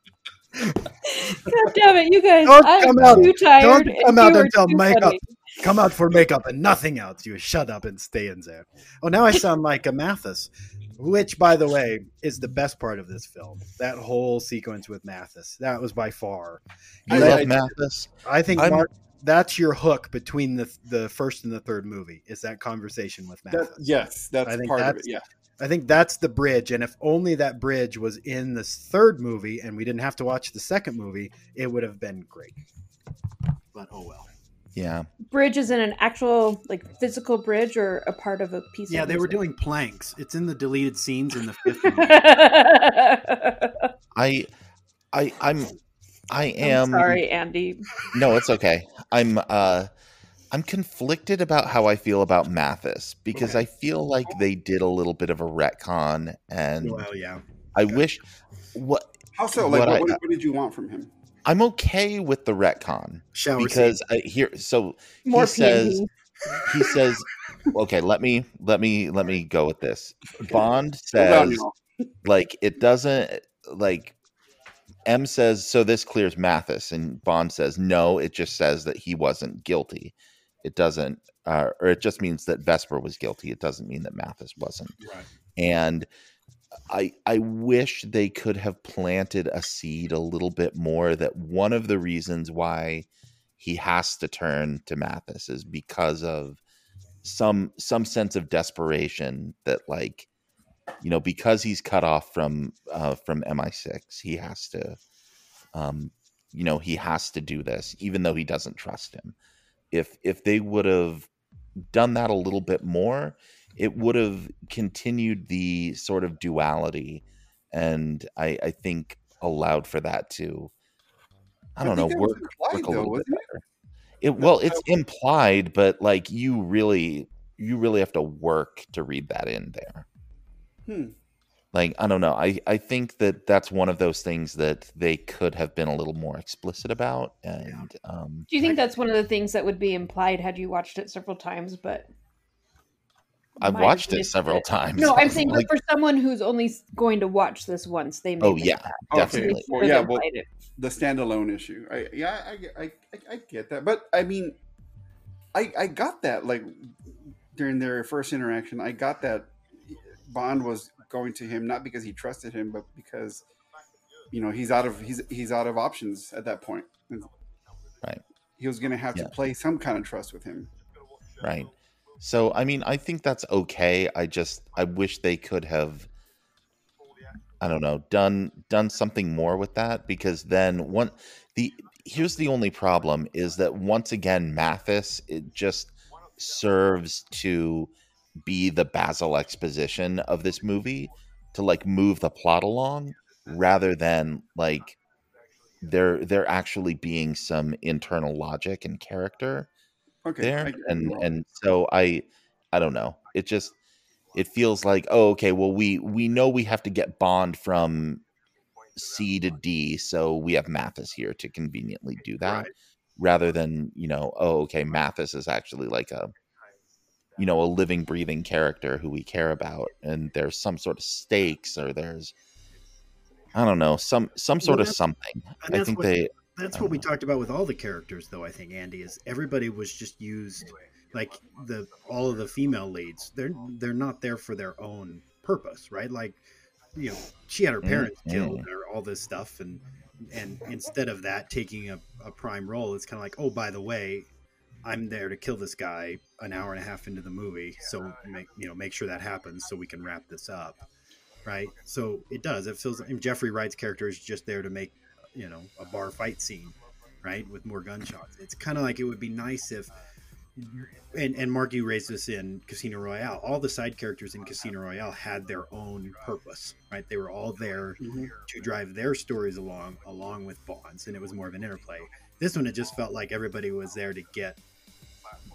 God damn it, you guys! Don't I'm come out- too tired. don't come out until makeup. funny. Come out for makeup and nothing else. You shut up and stay in there. Oh, now I sound like a Mathis, which, by the way, is the best part of this film. That whole sequence with Mathis. That was by far. I I- love I- Mathis. I think I'm- Mark, that's your hook between the the first and the third movie. Is that conversation with That, Mathis? yes, that's I think part of it. Yeah, I think that's the bridge. And if only that bridge was in this third movie and we didn't have to watch the second movie, it would have been great. But oh well. Yeah. Bridge is in an actual like physical bridge or a part of a piece. Yeah, of they were doing planks. It's in the deleted scenes in the fifth movie. I I I'm I I'm am sorry, Andy. No, it's okay. I'm uh I'm conflicted about how I feel about Mathis because Okay. I feel like they did a little bit of a retcon and well, yeah. I wish what How so? Like, What what, I- what, what did you want from him? I'm okay with the retcon Shower because I here so More he says P&D. he says okay, let me let me let me go with this. Bond says like it doesn't like M says so this clears Mathis and Bond says no it just says that he wasn't guilty it doesn't uh, or it just means that Vesper was guilty. It doesn't mean that Mathis wasn't. Right. and I I wish they could have planted a seed a little bit more that one of the reasons why he has to turn to Mathis is because of some some sense of desperation that like you know because he's cut off from uh from MI6 he has to um you know he has to do this even though he doesn't trust him if if they would have done that a little bit more it would have continued the sort of duality and i i think allowed for that to i I don't know that was work, implied, work a though, little bit wasn't it? better it well it's implied but like you really you really have to work to read that in there Hmm. Like i don't know i i think that that's one of those things that they could have been a little more explicit about and um Do you think that's one of the things that would be implied had you watched it several times? But i've watched it missed several times No, I'm saying, like, but for someone who's only going to watch this once, they may. oh yeah that. Okay. definitely Well, yeah, well, it. the standalone issue. I yeah, I, I, I, I get that, but I mean, I I got that like during their first interaction. I got that Bond was going to him not because he trusted him, but because you know he's out of he's he's out of options at that point. Right. He was going to have Yeah. to play some kind of trust with him. right so i mean i think that's okay i just i wish they could have i don't know done done something more with that because then one the here's the only problem is that once again mathis it just serves to be the basil exposition of this movie to like move the plot along rather than like there there actually being some internal logic and character Okay. there and and so i i don't know it just it feels like oh okay well we we know we have to get bond from c to d so we have mathis here to conveniently do that Right. rather than you know oh okay mathis is actually like a you know a living breathing character who we care about and there's some sort of stakes or there's i don't know some some sort Well, of something i that's think what- they That's what we know. talked about with all the characters, though. I think Andy is everybody was just used like the all of the female leads. They're they're not there for their own purpose, right? Like you know, she had her parents Mhm. killed or all this stuff, and and instead of that taking a, a prime role, it's kind of like, oh, by the way, I'm there to kill this guy an hour and a half into the movie, so make you know make sure that happens so we can wrap this up, right? So it does. It feels. And Jeffrey Wright's character is just there to make you know a bar fight scene, right, with more gunshots. It's kind of like it would be nice if. And, and Mark, you raised this in Casino Royale. All the side characters in Casino Royale had their own purpose, right? They were all there Mhm. to drive their stories along, along with Bond's, and it was more of an interplay. This one, it just felt like everybody was there to get,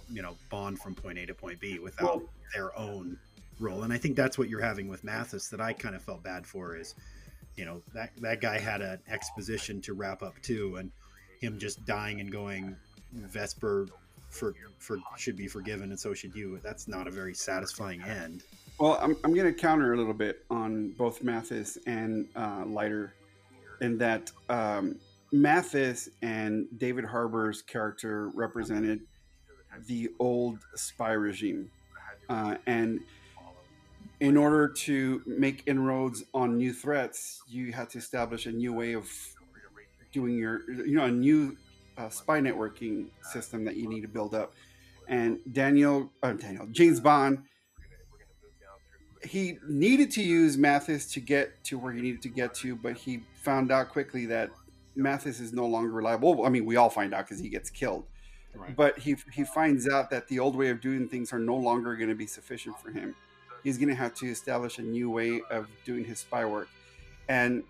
you know, Bond from point A to point B without Well- their own role. And I think that's what you're having with Mathis that I kind of felt bad for is, you know, that that guy had an exposition to wrap up too, and him just dying and going, Vesper for for should be forgiven and so should you. That's not a very satisfying end. Well, I'm, I'm going to counter a little bit on both Mathis and uh, Leiter, in that um, Mathis and David Harbour's character represented the old spy regime. Uh, and in order to make inroads on new threats, you had to establish a new way of doing your, you know, a new uh, spy networking system that you need to build up. And Daniel, uh, Daniel, James Bond he needed to use Mathis to get to where he needed to get to, but he found out quickly that Mathis is no longer reliable. I mean, we all find out because he gets killed. Right. But he he finds out that the old way of doing things are no longer going to be sufficient for him. He's going to have to establish a new way of doing his spy work. And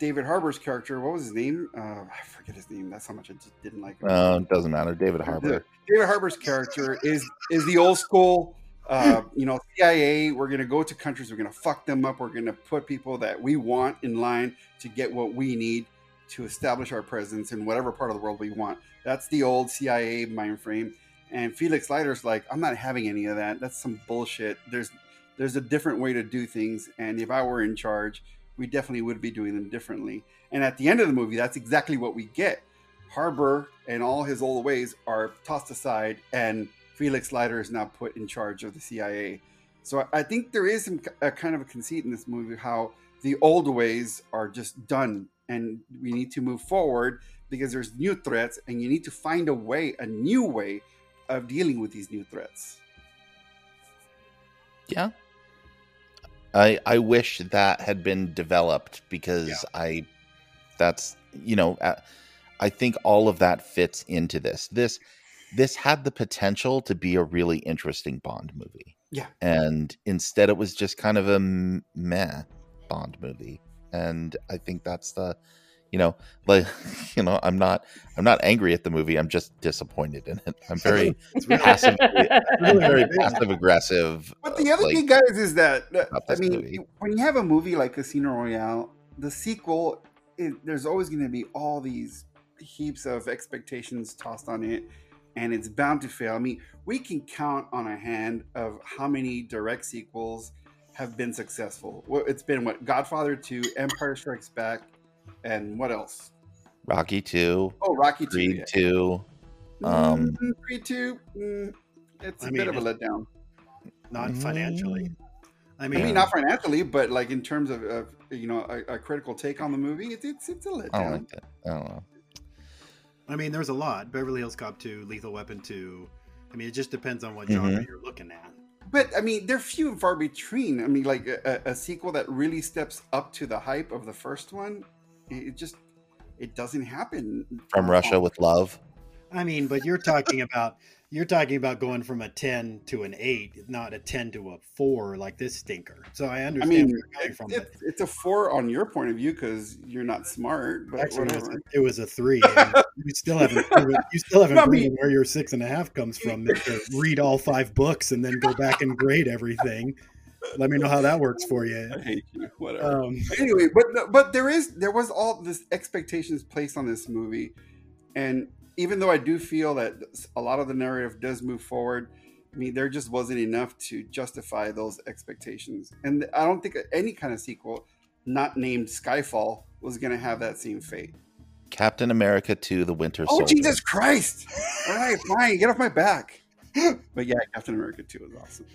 David Harbour's character, what was his name? Uh, I forget his name. That's how much I just didn't like him. Uh, it doesn't matter. David Harbour. David Harbour's character is is the old school, uh, you know, CIA. We're gonna go to countries. We're gonna fuck them up. We're gonna put people that we want in line to get what we need to establish our presence in whatever part of the world we want. That's the old CIA mind frame. And Felix Leiter's like, I'm not having any of that. That's some bullshit. There's there's a different way to do things. And if I were in charge, we definitely would be doing them differently. And at the end of the movie, that's exactly what we get. Harbor and all his old ways are tossed aside, and Felix Leiter is now put in charge of the CIA. So I think there is some a kind of a conceit in this movie how the old ways are just done, and we need to move forward because there's new threats, and you need to find a way, a new way of dealing with these new threats. Yeah. I I wish that had been developed because Yeah. I that's you know I think all of that fits into this. This this had the potential to be a really interesting Bond movie. Yeah. And instead it was just kind of a meh Bond movie. And I think that's the you know like you know I'm not I'm not angry at the movie. I'm just disappointed in it. I'm very It's really- passive really very passive aggressive. But the other like, thing, guys, is that uh, I mean, movie. when you have a movie like Casino Royale, the sequel, it, there's always going to be all these heaps of expectations tossed on it, and it's bound to fail. I mean, we can count on a hand of how many direct sequels have been successful. Well, It's been what Godfather Two, Empire Strikes Back, and what else? Rocky 2, Oh, Rocky Two. Creed yeah. 2. Um, Mm, Creed Two. mm, it's a I bit of a letdown. not financially. I I mean, mean, not financially, but like in terms of, of you know a, a critical take on the movie, it's it's, it's a I don't letdown. like that. I don't know. I mean, there's a lot. Beverly Hills Cop 2, Lethal Weapon 2. I mean, it just depends on what genre Mhm. you're looking at. But I mean, they're few and far between. I mean, like a, a a sequel that really steps up to the hype of the first one, it it just it doesn't happen. From Russia with Love. I mean, but you're talking about you're talking about going from a 10 to an 8, not a 10 to a 4 like this stinker. So I understand I mean, where you're coming from. it's, it's a four on your point of view because you're not smart, but actually, it was, whatever. a, it was a 3. you still haven't you still haven't No, I mean- proven where your six and a half comes from. To read all five books and then go back and grade everything. Let me know how that works for you. I hate you. Whatever. Um, anyway, but but there is there was all this expectations placed on this movie, and even though I do feel that a lot of the narrative does move forward, I mean there just wasn't enough to justify those expectations, and I don't think any kind of sequel, not named Skyfall, was going to have that same fate. Captain America 2, The Winter oh, Soldier. Oh Jesus Christ! All right, fine, get off my back. But yeah, Captain America Two was awesome.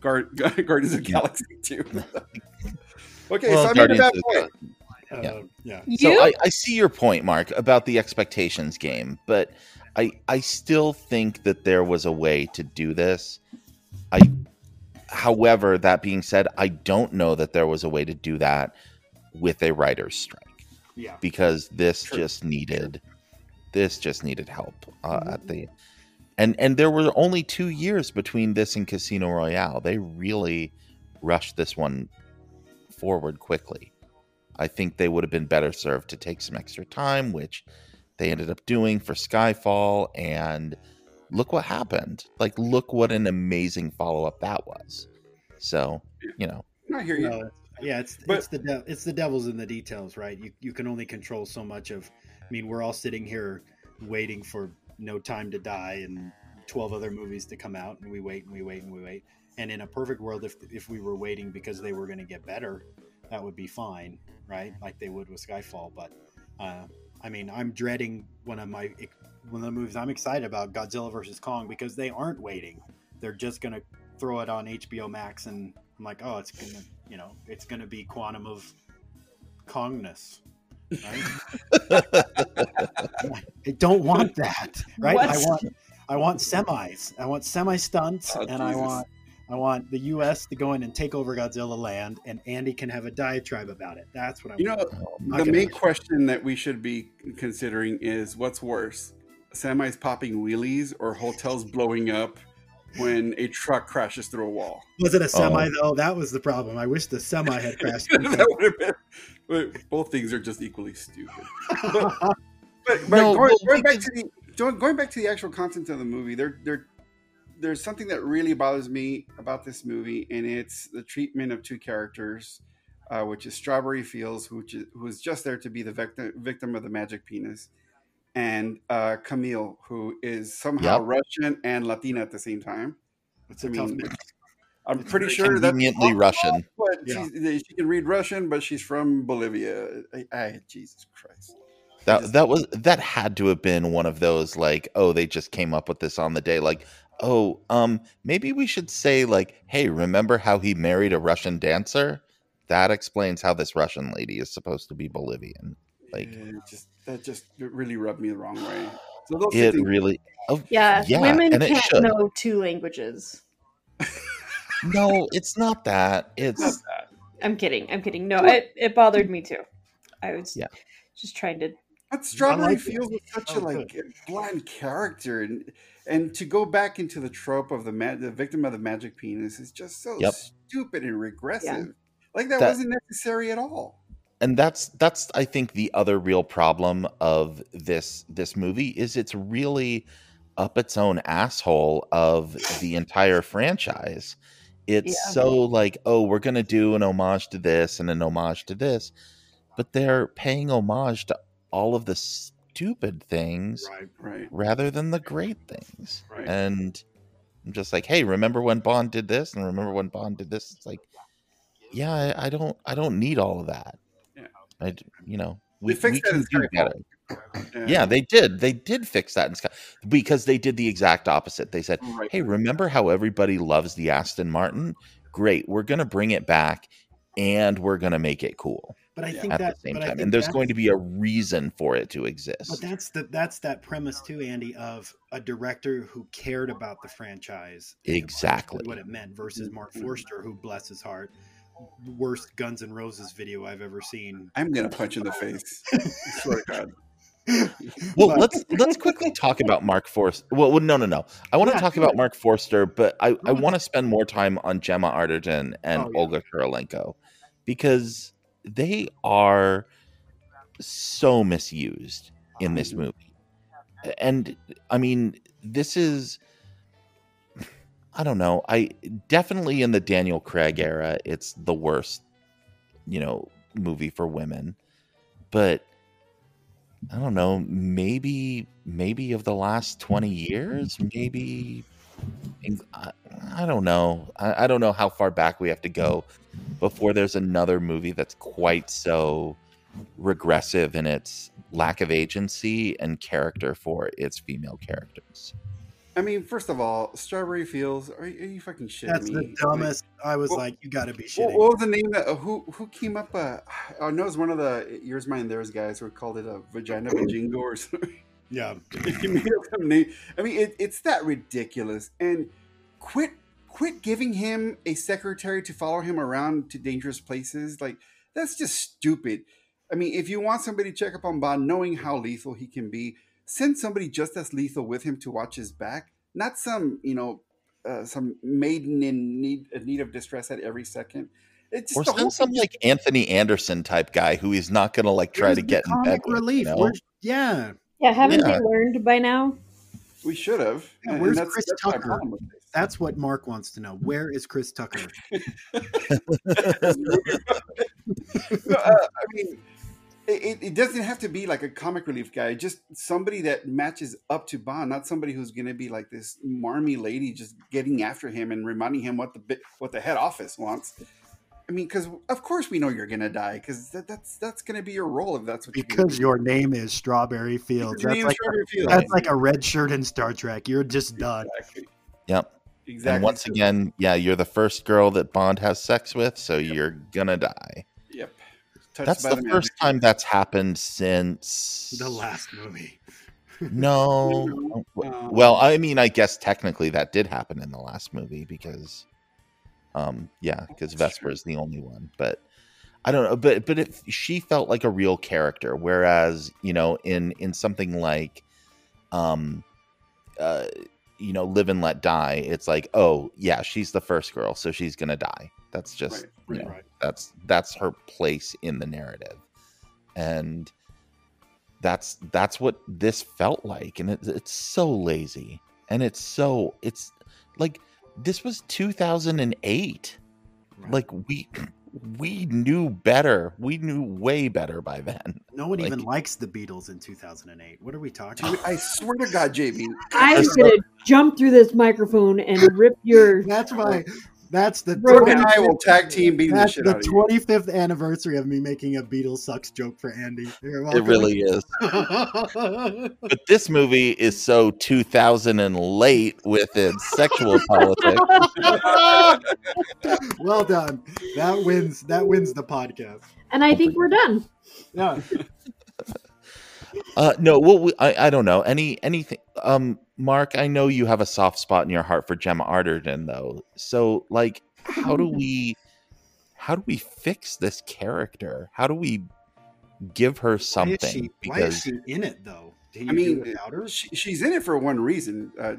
Guard, Guardians of Galaxy Two. okay, Well, so I made a Guardians bad point. Uh, Yeah. yeah. So I, I see your point, Mark, about the expectations game, but I I still think that there was a way to do this. I however, that being said, I don't know that there was a way to do that with a writer's strike Yeah. because this True. just needed this just needed help uh, at the and and there were only two years between this and Casino Royale. They really rushed this one forward quickly. I think they would have been better served to take some extra time, which they ended up doing for Skyfall. And look what happened. Like, look what an amazing follow up that was. So, you know, I hear you. No, yeah, it's But- it's the de- it's the devil's in the details, right? You you can only control so much of. I mean, we're all sitting here waiting for No Time to Die and twelve other movies to come out, and we wait and we wait and we wait. And in a perfect world, if if we were waiting because they were going to get better, that would be fine, right? Like they would with Skyfall. But uh, I mean, I'm dreading one of my one of the movies I'm excited about, Godzilla versus Kong, because they aren't waiting. They're just gonna throw it on HBO Max, and I'm like, oh, it's gonna, you know, it's gonna be Quantum of Kongness. Right? I don't want that, right? I want, I want semis. I want semi stunts, Oh, and I want, I want the U.S. to go in and take over Godzilla land, and Andy can have a diatribe about it. That's what I want. You know, the main question that we should be considering is what's worse: semis popping wheelies or hotels blowing up when a truck crashes through a wall? Was it a semi Oh. though? That was the problem. I wish the semi had crashed. into that would have been. But both things are just equally stupid. But, but, but No, going, well, going back to the going going back to the actual content of the movie, there there there's something that really bothers me about this movie, and it's the treatment of two characters, uh, which is Strawberry Fields, which is, who is just there to be the victim victim of the magic penis, and uh, Camille, who is somehow Yep. Russian and Latina at the same time. It's a I tough mean, mix. I'm It's pretty very sure that's Conveniently Russian. but Yeah. she can read Russian, but she's from Bolivia. I, I Jesus Christ. That that was that had to have been one of those like, oh, they just came up with this on the day. Like, oh, um, maybe we should say like, hey, remember how he married a Russian dancer? That explains how this Russian lady is supposed to be Bolivian. Like, Yeah, just that just really rubbed me the wrong way. So those it things- really. Oh, Yeah, Yeah, women can't know two languages. no, it's not that. It's I'm kidding. I'm kidding. No, it, it bothered me too. I was Yeah. just trying to. But Strawberry like it. Such Oh, a like bland character, and and to go back into the trope of the ma- the victim of the magic penis is just so Yep. stupid and regressive. Like that, That- wasn't necessary at all. and that's that's I think the other real problem of this this movie is it's really up its own asshole of the entire franchise. It's Yeah. so like, oh, we're gonna do an homage to this and an homage to this, but they're paying homage to all of the stupid things Right, right. rather than the great things. Right. And I'm just like, hey, remember when Bond did this and remember when Bond did this? It's like, yeah, I, I don't, I don't need all of that. Yeah. I, you know, we, They fixed we that in do Skyfall. better. Yeah, they did. They did fix that in Sky because they did the exact opposite. They said, right. hey, remember how everybody loves the Aston Martin? Great, we're gonna bring it back, and we're gonna make it cool But I Yeah. think at that, the same time. And there's going to be a reason for it to exist. But that's the that's that premise too, Andy, of a director who cared about the franchise. Exactly. what it meant versus Mark Mhm. Forster, who bless his heart, worst Guns N' Roses video I've ever seen. I'm gonna punch in the face. I swear to God. Well, But- let's let's quickly talk about Mark Forster. Well, well, no, no, no. I want to talk about. Mark Forster, but I, I want to spend more time on Gemma Arterton and Oh, yeah. Olga Kurylenko because they are so misused in this movie. And I mean, this is I don't know. I definitely in the Daniel Craig era, it's the worst, you know, movie for women. But I don't know, maybe maybe of the last 20 years, maybe I, I don't know. I, I don't know how far back we have to go before there's another movie that's quite so regressive in its lack of agency and character for its female characters. I mean, first of all, Strawberry Fields. Are, are you fucking shitting That's me? the dumbest. I was Well, like, you got to be What, shitting. what was the name that uh, who who came up? Uh, I know it was one of the yours, mine, theirs guys who called it a vagina vajingo or something. yeah, he made up some name. I mean, it, it's that ridiculous. And quit quit giving him a secretary to follow him around to dangerous places. Like that's just stupid. I mean, if you want somebody to check up on Bond, knowing how lethal he can be, send somebody just as lethal with him to watch his back. Not some, you know, uh, some maiden in need, in need of distress at every second. It's just Or the whole some, some thing- like Anthony Anderson type guy who is not going to like try to get in bed comic with, relief. you know? Yeah, Yeah, haven't Yeah. they learned by now? we should have. Yeah, where's Chris Tucker? Problem with this. that's what Mark wants to know. Where is Chris Tucker? no, uh, I mean, it, it doesn't have to be like a comic relief guy. Just somebody that matches up to Bond, not somebody who's going to be like this marmy lady just getting after him and reminding him what the what the head office wants. I mean, because of course we know you're going to die because that, that's that's going to be your role if that's what Because you're your name is Strawberry Fields. That's like, Strawberry Fields. that's like a red shirt in Star Trek. You're just done. exactly Yep. Exactly. And once again, yeah, you're the first girl that Bond has sex with, so you're gonna die. yep. Touched That's by the magic. first time that's happened since The last movie. No. Uh, Well, I mean, I guess technically that did happen in the last movie because Um, yeah, because Vesper is the only one, but I don't know. But but it, she felt like a real character, whereas you know in in something like, um, uh, you know, Live and Let Die, it's like oh yeah, she's the first girl, so she's gonna die. That's just Right, you know, right. that's that's her place in the narrative, and that's that's what this felt like, and it, it's so lazy, and it's so it's like this was 2008 Right. like we we knew better we knew way better by then No one like- even likes the Beatles in 2008. What are we talking about? I swear to God, JB. I'm gonna jump through this microphone and rip your. That's why. That's the Bro, and I will tag team beating the That's shit the out of you. 25th anniversary of me making a Beatles sucks joke for Andy. It really is but this movie is so 2000 and late with its sexual politics well done. That wins. That wins the podcast. And I think we're done. Yeah. uh no well we, i i don't know any anything um mark i know you have a soft spot in your heart for gemma arterton though so like how do we how do we fix this character how do we give her Why is, something she, why is she in it though? Can you I mean, without her? she, she's in it for one reason, uh,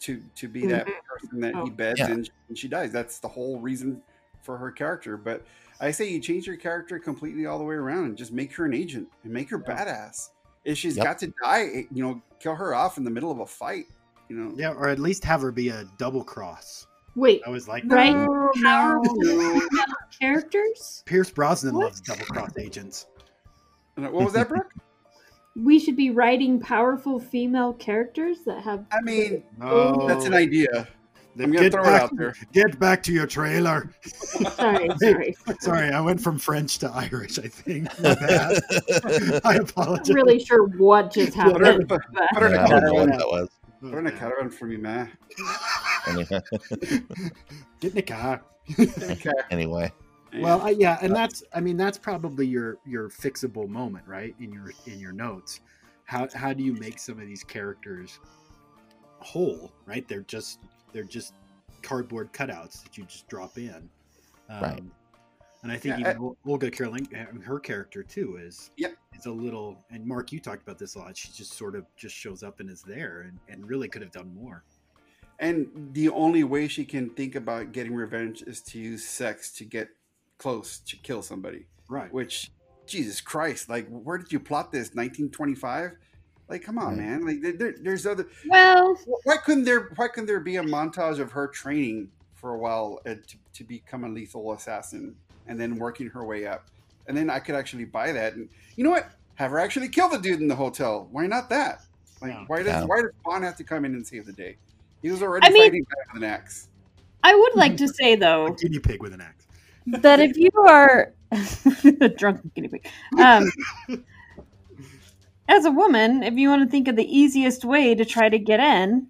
to to be that person that he beds Yeah. and, and she dies. That's the whole reason for her character. But I say you change your character completely all the way around and just make her an agent and make her badass. If she's Yep. got to die, you know, kill her off in the middle of a fight. You know, Yeah, or at least have her be a double cross. Wait, I was like, right? No, Powerful no. female characters. Pierce Brosnan What? loves double cross agents. Uh, what was that, Brooke? We should be writing powerful female characters that have. I mean, oh. No, that's an idea. Then I'm gonna get throw it back, out there. Get back to your trailer. Sorry, sorry. Sorry, I went from French to Irish. I think. My bad. I'm really sure what just happened. put but- her in Yeah, a I don't know what caravan. that was Put her in a caravan for me, man. Get in the car. Okay. anyway Well, I, yeah, and that's I mean that's probably your your fixable moment, right? In your in your notes. How how do you make some of these characters whole, right? They're just they're just cardboard cutouts that you just drop in. Um, Right. And I think Yeah, even Ol- Olga Kurling, her character too, is Yep. is a little. And Mark, you talked about this a lot. She just sort of just shows up and is there, and, and really could have done more. And the only way she can think about getting revenge is to use sex to get close to kill somebody. Right. Which, Jesus Christ, like, where did you plot this? 1925? Like, come on, Right. man. Like, there- there, there's other. Well, Why couldn't there? Why couldn't there be a montage of her training for a while uh, to, to become a lethal assassin and then working her way up? And then I could actually buy that. And you know what? Have her actually kill the dude in the hotel. Why not that? Like, Yeah. why does Yeah. why does Bond have to come in and save the day? He was already I mean- fighting back with an axe. I would like to say A though guinea pig with an axe. that if you are a drunken guinea pig, um, as a woman, if you want to think of the easiest way to try to get in,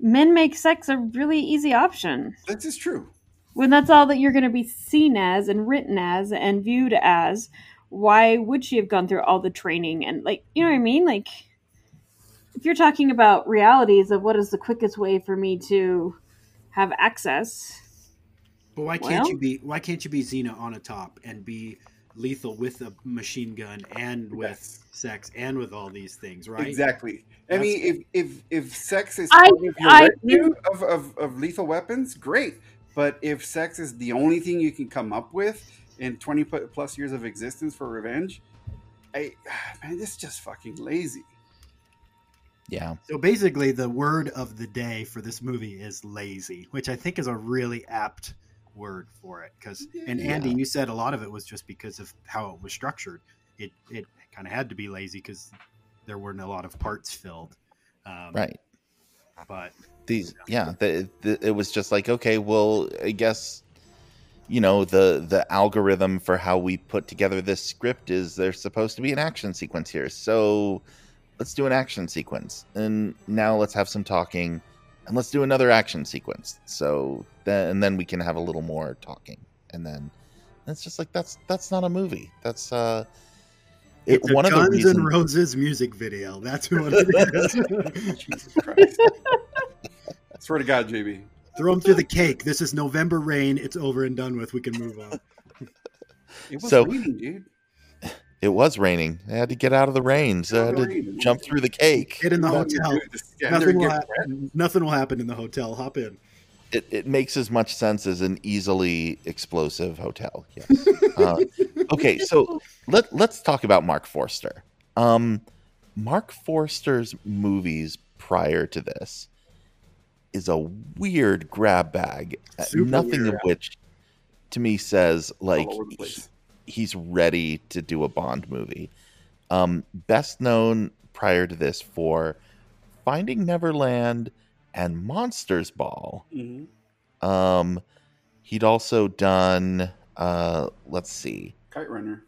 men make sex a really easy option. This is true. When that's all that you're going to be seen as and written as and viewed as, why would she have gone through all the training and like, you know what I mean? Like, if you're talking about realities of what is the quickest way for me to have access, But why can't Well- you be? Why can't you be Xena on a top and be lethal with a machine gun and with Yes. sex and with all these things, right? Exactly. I mean, if if if sex is I- part of your I retinue of, of, of lethal weapons, great. But if sex is the only thing you can come up with in twenty plus years of existence for revenge, I man, this is just fucking lazy. yeah So basically, the word of the day for this movie is lazy, which I think is a really apt word for it. Because and Yeah. Andy, you said a lot of it was just because of how it was structured. It it kind of had to be lazy because there weren't a lot of parts filled. Um, right But these yeah the, the, it was just like okay well i guess you know the the algorithm for how we put together this script is there's supposed to be an action sequence here so let's do an action sequence and now let's have some talking and let's do another action sequence so then and then we can have a little more talking and then it's just like that's that's not a movie that's uh it, it's a one of the Guns reasons N' Roses music video. That's what it is. Jesus Christ! Swear to God, JB. Throw him through the cake. This is November rain. It's over and done with. We can move on. It was So- raining, dude. It was raining. They had to get out of the rain, so they had to Rain. jump through the cake. Get in the Nothing hotel. to Just stand there Nothing will, get happen. Nothing will happen in the hotel. Hop in. It, it makes as much sense as an easily explosive hotel. Yes. Uh, okay, so let let's talk about Mark Forster. Um, Mark Forster's movies prior to this is a weird grab bag. uh, Super nothing weird. of which, to me, says like all over the place. he's ready to do a Bond movie. Um, best known prior to this for Finding Neverland and Monsters Ball. Mhm. Um, he'd also done, uh, let's see, Kite Runner.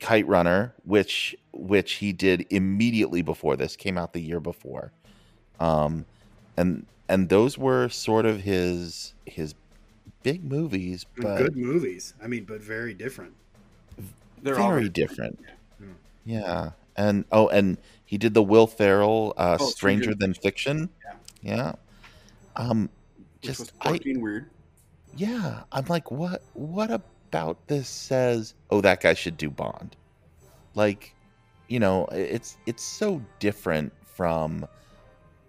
Kite Runner, which which he did immediately before this came out the year before. Um, and and those were sort of his his big movies, but Good movies. I mean, but very different. They're all very different. Yeah. Yeah, and oh, and he did the Will Ferrell uh, Oh, Stranger Stranger Than Fiction. Yeah. Um, Which was just I quirky weird. yeah, I'm like, what? What about this says? Oh, that guy should do Bond. Like, you know, it's it's so different from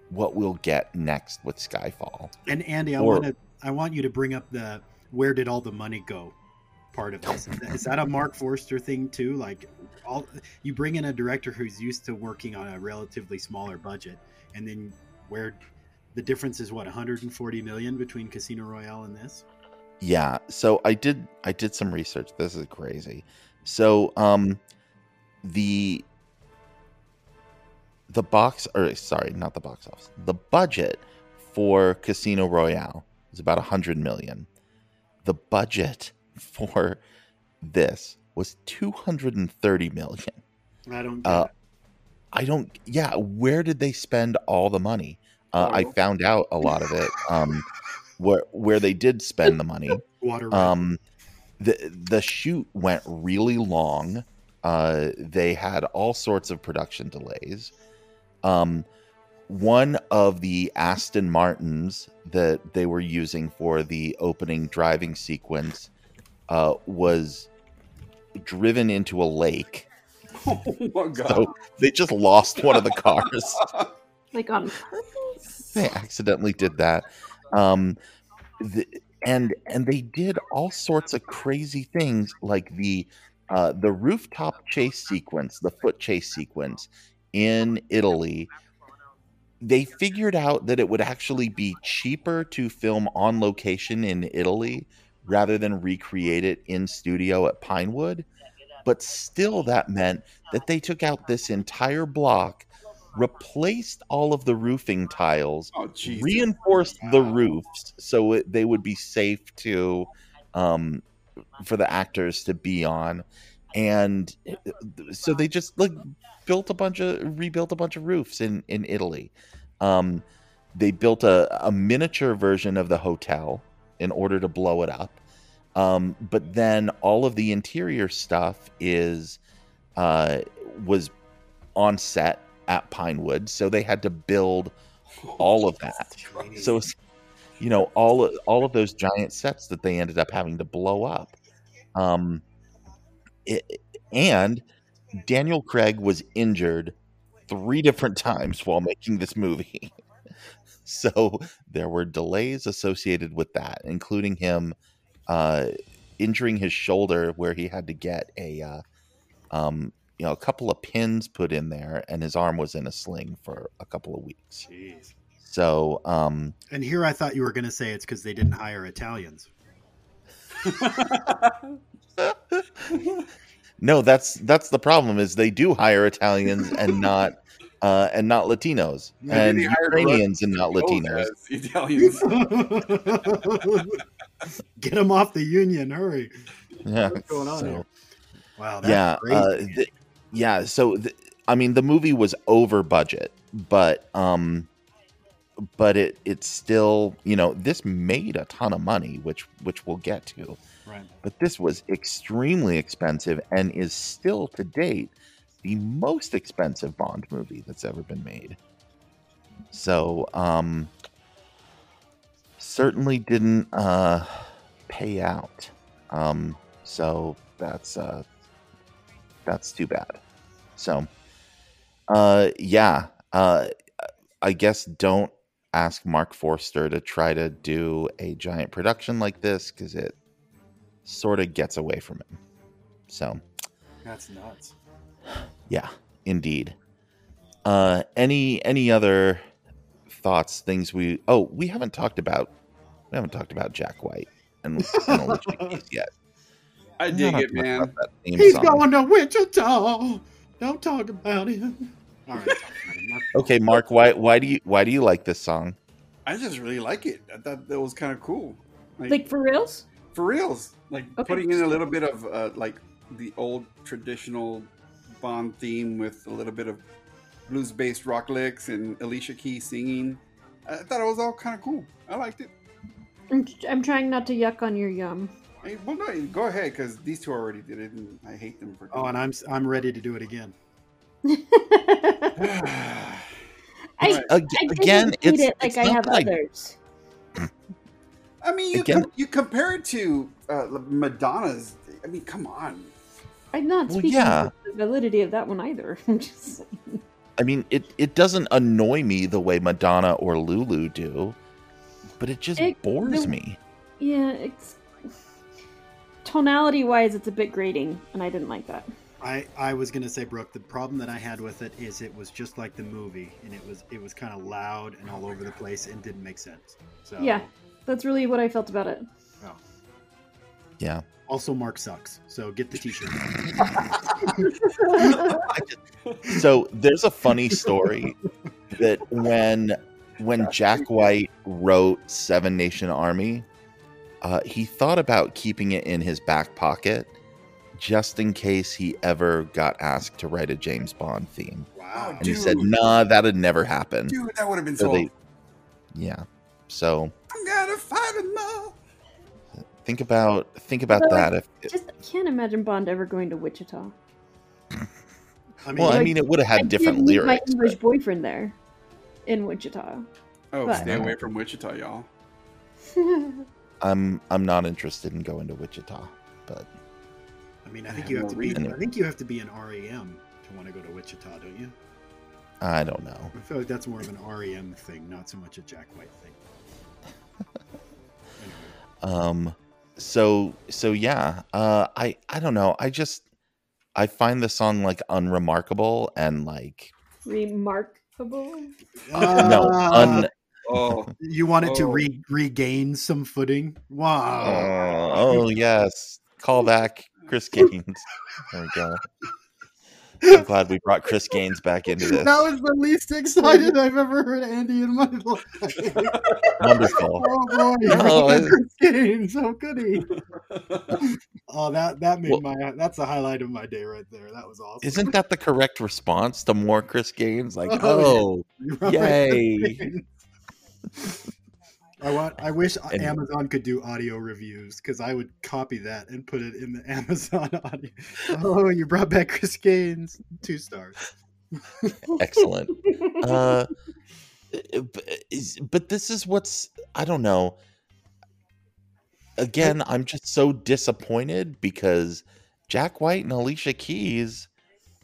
what we'll get next with Skyfall. And Andy, I want to. I want you to bring up the where did all the money go part of this. Is that a Mark Forster thing too? Like, all you bring in a director who's used to working on a relatively smaller budget, and then where the difference is what 140 million between Casino Royale and this. Yeah, so I did I did some research. This is crazy. So um the the box or sorry, not the box office. The budget for Casino Royale is about a 100 million. The budget for this was 230 million. I don't. Uh. I don't yeah, where did they spend all the money? Uh, I found out a lot of it um where where they did spend the money. Water. Um, the the shoot went really long. Uh, they had all sorts of production delays. Um, one of the Aston Martins that they were using for the opening driving sequence uh, was driven into a lake. Oh my god. So they just lost one of the cars. Like on purpose? they accidentally did that. Um the, and and they did all sorts of crazy things like the uh the rooftop chase sequence the foot chase sequence in italy. They figured out that it would actually be cheaper to film on location in italy rather than recreate it in studio at pinewood but still that meant that they took out this entire block replaced all of the roofing tiles oh reinforced the roofs so it, they would be safe to um for the actors to be on. And uh, so they just like built a bunch of rebuilt a bunch of roofs in in italy. Um they built a, a miniature version of the hotel in order to blow it up. Um but then all of the interior stuff is uh was on set at pinewood so they had to build all of that. So you know all of, all of those giant sets that they ended up having to blow up. Um it, and daniel craig was injured three different times while making this movie. So there were delays associated with that including him uh injuring his shoulder where he had to get a uh, um you know a couple of pins put in there and his arm was in a sling for a couple of weeks Jeez. so um And here I thought you were going to say it's because they didn't hire Italians. No, that's that's the problem. Is they do hire Italians and not uh, and not Latinos Maybe and they hired Ukrainians and not Latinos. Italians. Get them off the union, hurry! Yeah, What's going on so- here? Wow, that's yeah, crazy. uh, th- yeah. So th- I mean, the movie was over budget, but um, but it it's still you know this made a ton of money, which which we'll get to. right. but this was extremely expensive and is still to date the most expensive Bond movie that's ever been made. So, um, certainly didn't uh, pay out. Um, so that's uh, that's too bad. So, uh, yeah, uh, I guess don't ask Mark Forster to try to do a giant production like this because it sort of gets away from him. So, That's nuts. yeah, indeed. Uh, any any other thoughts? Things we oh we haven't talked about. We haven't talked about Jack White and, and yet. I We dig it, man. about that theme He's song. going to Wichita. Don't talk about him. All right. talk about him. Not- Okay, Mark, why why do you why do you like this song? I just really like it. I thought that was kind of cool. Like for reals? for reals like Okay. putting in a little bit of uh, like the old traditional bond theme with a little bit of blues based rock licks and alicia keys singing i thought it was all kind of cool i liked it I'm, I'm trying not to yuck on your yum. I, well no go ahead because these two already did it and i hate them for Oh, and I'm I'm ready to do it again. I, Right. Ag- I again, it's, it like it's I have that I- others. i mean you, Again- com- you compare it to uh, madonna's i mean come on I'm not Well, speaking yeah. the validity of that one either. I'm just saying. I mean, it it doesn't annoy me the way Madonna or Lulu do, but it just It- bores the- me. Yeah, it's tonality wise, it's a bit grating, and I didn't like that. I, I was gonna say, Brooke, the problem that I had with it is it was just like the movie, and it was it was kind of loud and all over the place and didn't make sense. So Yeah, that's really what I felt about it. oh. Yeah. Also, Mark sucks. So get the T-shirt. So there's a funny story that when when Jack White wrote Seven Nation Army, uh, he thought about keeping it in his back pocket just in case he ever got asked to write a James Bond theme. Wow. And he said, "Nah, that'd never happen." dude that would have been So so they- Yeah. So i'm gonna fight him now think about think about Although, that. If Just I can't imagine Bond ever going to Wichita. I mean, well, I mean, it would have had did different lyrics. My English but- boyfriend there, in Wichita. oh But- stay away from wichita y'all I'm I'm not interested in going to Wichita, but I mean, I I think have you have no to be. reason. I think you have to be an REM to want to go to Wichita, don't you? I don't know. I feel like that's more of an REM thing, not so much a Jack White thing. Anyway. Um so so yeah, uh I I don't know. I just I find the song like unremarkable and like Remarkable. no, Ah, un oh you want it to Oh. re- regain some footing? Wow. oh, oh yes. Call back Chris Gaines. There we go. I'm glad we brought Chris Gaines back into this. That was the least excited I've ever heard Andy in my life. Wonderful. Oh boy, No, oh, it- Chris Gaines, how could he? Oh, that that made Well- my that's the highlight of my day right there. That was awesome. Isn't that the correct response to more Chris Gaines? Like, Oh, oh, You're yay. I want. I wish And- Amazon could do audio reviews because I would copy that and put it in the Amazon audio. Oh, you brought back Chris Gaines, two stars. excellent. uh, but, this is what's I don't know. Again, I'm just so disappointed because Jack White and Alicia Keys,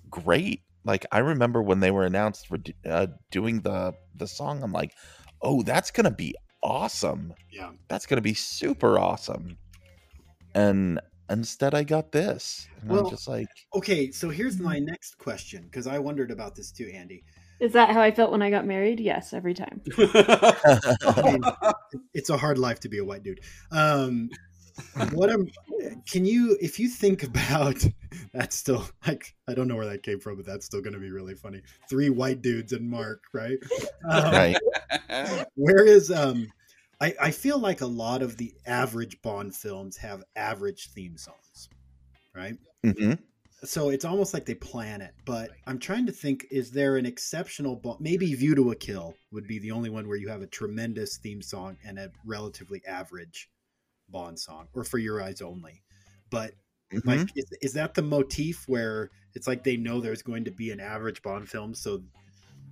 great. Like I remember when they were announced for uh, doing the the song, I'm like, oh, that's gonna be awesome. Yeah. That's gonna be super awesome. And instead, I got this, and Well, I'm just like, Okay, so here's my next question because I wondered about this too, Andy. Is that how I felt when I got married? Yes, every time. I mean, it's a hard life to be a white dude. Um, what am? Can you, if you think about that's still like I don't know where that came from, but that's still going to be really funny. Three white dudes and Mark, right? Um, right? Where is um? I I feel like a lot of the average Bond films have average theme songs, right? hmm so it's almost like they plan it but i'm trying to think is there an exceptional Bond- maybe view to a kill would be the only one where you have a tremendous theme song and a relatively average bond song or for your eyes only but Mm-hmm. like is, is that the motif where it's like they know there's going to be an average bond film so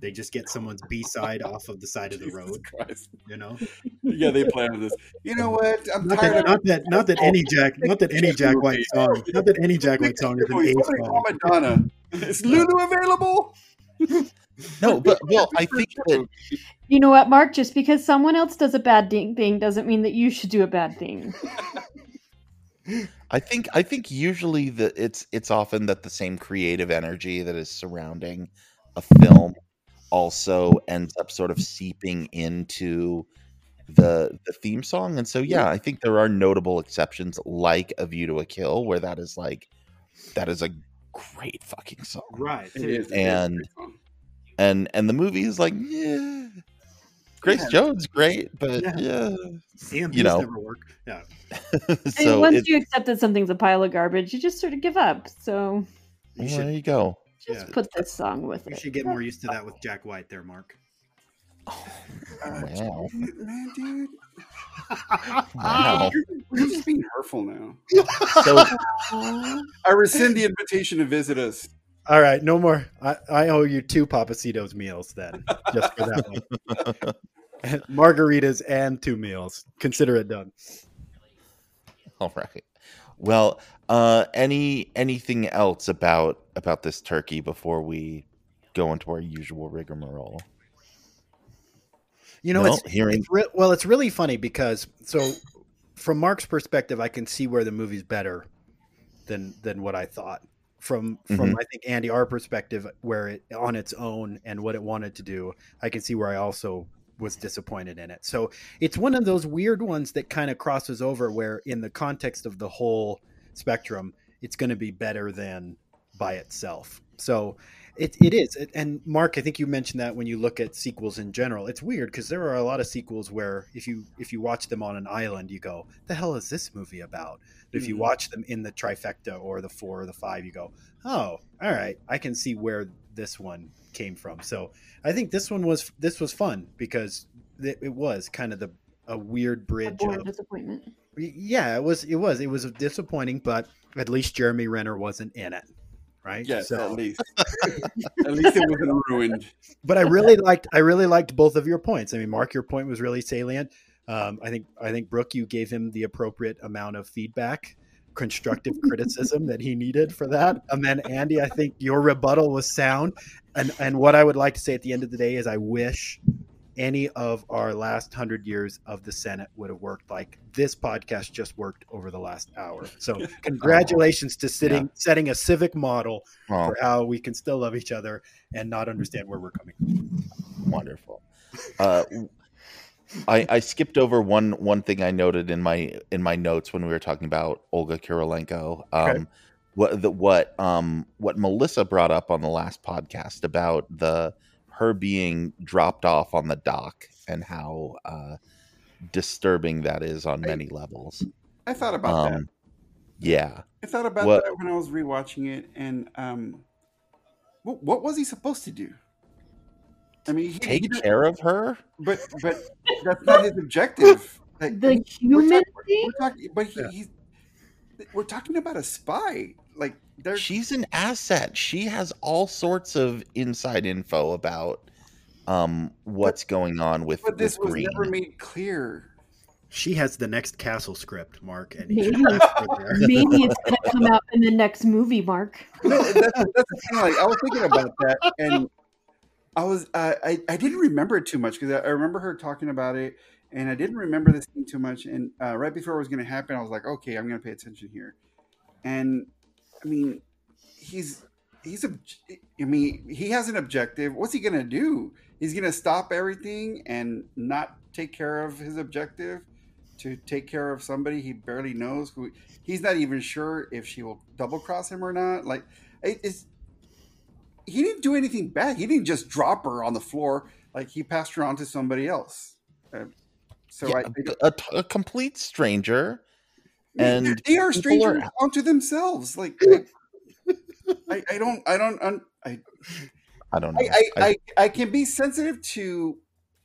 They just get someone's B side off of the side of the road. Christ. You know, Yeah, they planned this. You know what? I'm not tired that, of not that, not that any Jack, not that any Jack White song, not that any Jack White song is an A Somebody song. Madonna. Is Lulu available? No, but well, I think that You know what, Mark? Just because someone else does a bad ding- thing doesn't mean that you should do a bad thing. I think I think usually that it's it's often that the same creative energy that is surrounding a film also ends up sort of seeping into the the theme song. And so yeah, I think there are notable exceptions like A View to a Kill where that is like that is a great fucking song. Right. It is. it is a And- great song. And and the movie is like, yeah. Grace Yeah. Jones great, but Yeah. yeah. CMPs You know. never work. Yeah. and so once it, you accept that something's a pile of garbage, you just sort of give up. So You well, should, there you go. just Yeah. put this song with you it. should get more used to that with Jack White there, Mark. Uh, Wow. man, dude. Wow. You're just being hurtful now. So I rescind the invitation to visit us. All right, no more. I, I owe you two Papacitos meals then, just for that one. Margaritas and two meals. Consider it done. All right. Well, uh, any anything else about about this turkey before we go into our usual rigmarole? You know, No, it's, hearing- it's re- well, it's really funny because so from Mark's perspective, I can see where the movie's better than than what I thought. From from Mhm. I think Andy our perspective, where it on its own and what it wanted to do, I can see where I also was disappointed in it. So it's one of those weird ones that kind of crosses over where in the context of the whole spectrum, it's going to be better than by itself. So it, it is. And Mark, I think you mentioned that when you look at sequels in general, it's weird because there are a lot of sequels where if you if you watch them on an island, you go, "The hell is this movie about?" But if you Mhm. watch them in the trifecta or the four or the five, you go, "Oh, all right, I can see where this one came from." So I think this one was this was fun because it, it was kind of the a weird bridge born of disappointment. yeah, it was. It was. It was disappointing, but at least Jeremy Renner wasn't in it, right? Yes, So, at least. at least it wasn't ruined. but I really liked. I really liked both of your points. I mean, Mark, your point was really salient. Um, I think. I think Brooke, you gave him the appropriate amount of feedback, constructive criticism that he needed for that. And then Andy, I think your rebuttal was sound. And and what I would like to say at the end of the day is, I wish any of our last hundred years of the Senate would have worked like this podcast just worked over the last hour. So congratulations to sitting setting a civic model Oh, for how we can still love each other and not understand where we're coming from. wonderful. Uh, I, I skipped over one one thing I noted in my in my notes when we were talking about Olga Kurylenko. Um, Okay. What the what um what Melissa brought up on the last podcast about the her being dropped off on the dock and how uh, disturbing that is on I- many levels. I thought about that. Um, yeah, I thought about What- that when I was rewatching it, and um, what, what was he supposed to do? I mean, he, he take did- care of her. but but that's not his objective. Like, The we're human talk- thing? we're talking, but he, Yeah. he's we're talking about a spy. Like there's She's an asset. She has all sorts of inside info about um what's going on with, but this with was Greene. never made clear. She has the next castle script, Mark, and Maybe. he left her there. Maybe it's going to come out in the next movie, Mark. No, that's, that's the thing. Like I was thinking about that, and I was uh, I I didn't remember it too much because I, I remember her talking about it, and I didn't remember this thing too much. And uh, right before it was going to happen, I was like, okay, I'm going to pay attention here. And I mean, he's he's a I mean, he has an objective. What's he going to do? He's going to stop everything and not take care of his objective to take care of somebody he barely knows who he's not even sure if she will double cross him or not. Like it- it's he didn't do anything bad. He didn't just drop her on the floor. Like he passed her on to somebody else. Uh, so Yeah, I, a, a complete stranger. And they are strangers are- onto themselves. Like I, I, I don't, I don't, un- I, I don't know. I, I, I, I can be sensitive to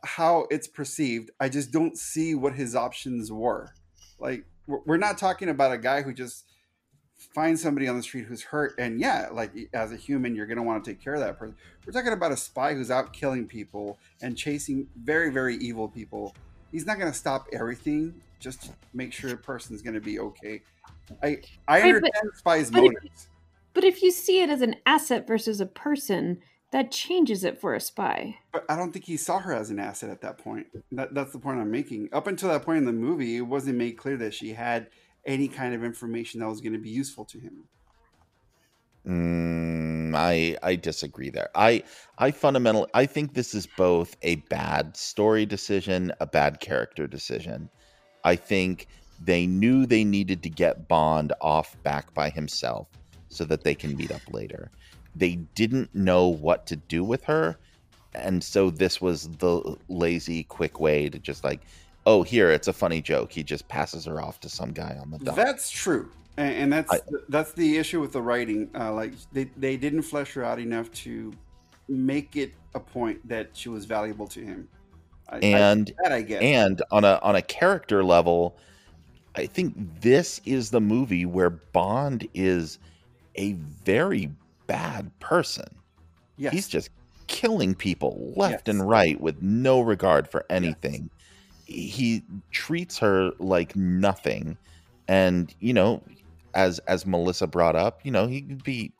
how it's perceived. I just don't see what his options were. Like we're we're not talking about a guy who just finds somebody on the street who's hurt, and yeah, like as a human, you're gonna want to take care of that person. We're talking about a spy who's out killing people and chasing very, very evil people. He's not gonna stop everything just to make sure a person's gonna be okay. I I Right, but- understand spy's but if- motives. But if you see it as an asset versus a person, that changes it for a spy. But I don't think he saw her as an asset at that point. That, that's the point I'm making. Up until that point in the movie, it wasn't made clear that she had any kind of information that was going to be useful to him. Mm, I I disagree there. I I fundamentally I think this is both a bad story decision, a bad character decision. I think they knew they needed to get Bond off back by himself so that they can meet up later. They didn't know what to do with her, and so this was the lazy, quick way to just like, oh, here it's a funny joke. He just passes her off to some guy on the dock. That's true, and, and that's I- that's the issue with the writing. Uh, like they they didn't flesh her out enough to make it a point that she was valuable to him. I, and I, that I get. and on a on a character level i think this is the movie where bond is a very bad person yes. he's just killing people left Yes. and right with no regard for anything he treats her like nothing and you know as as melissa brought up you know he could be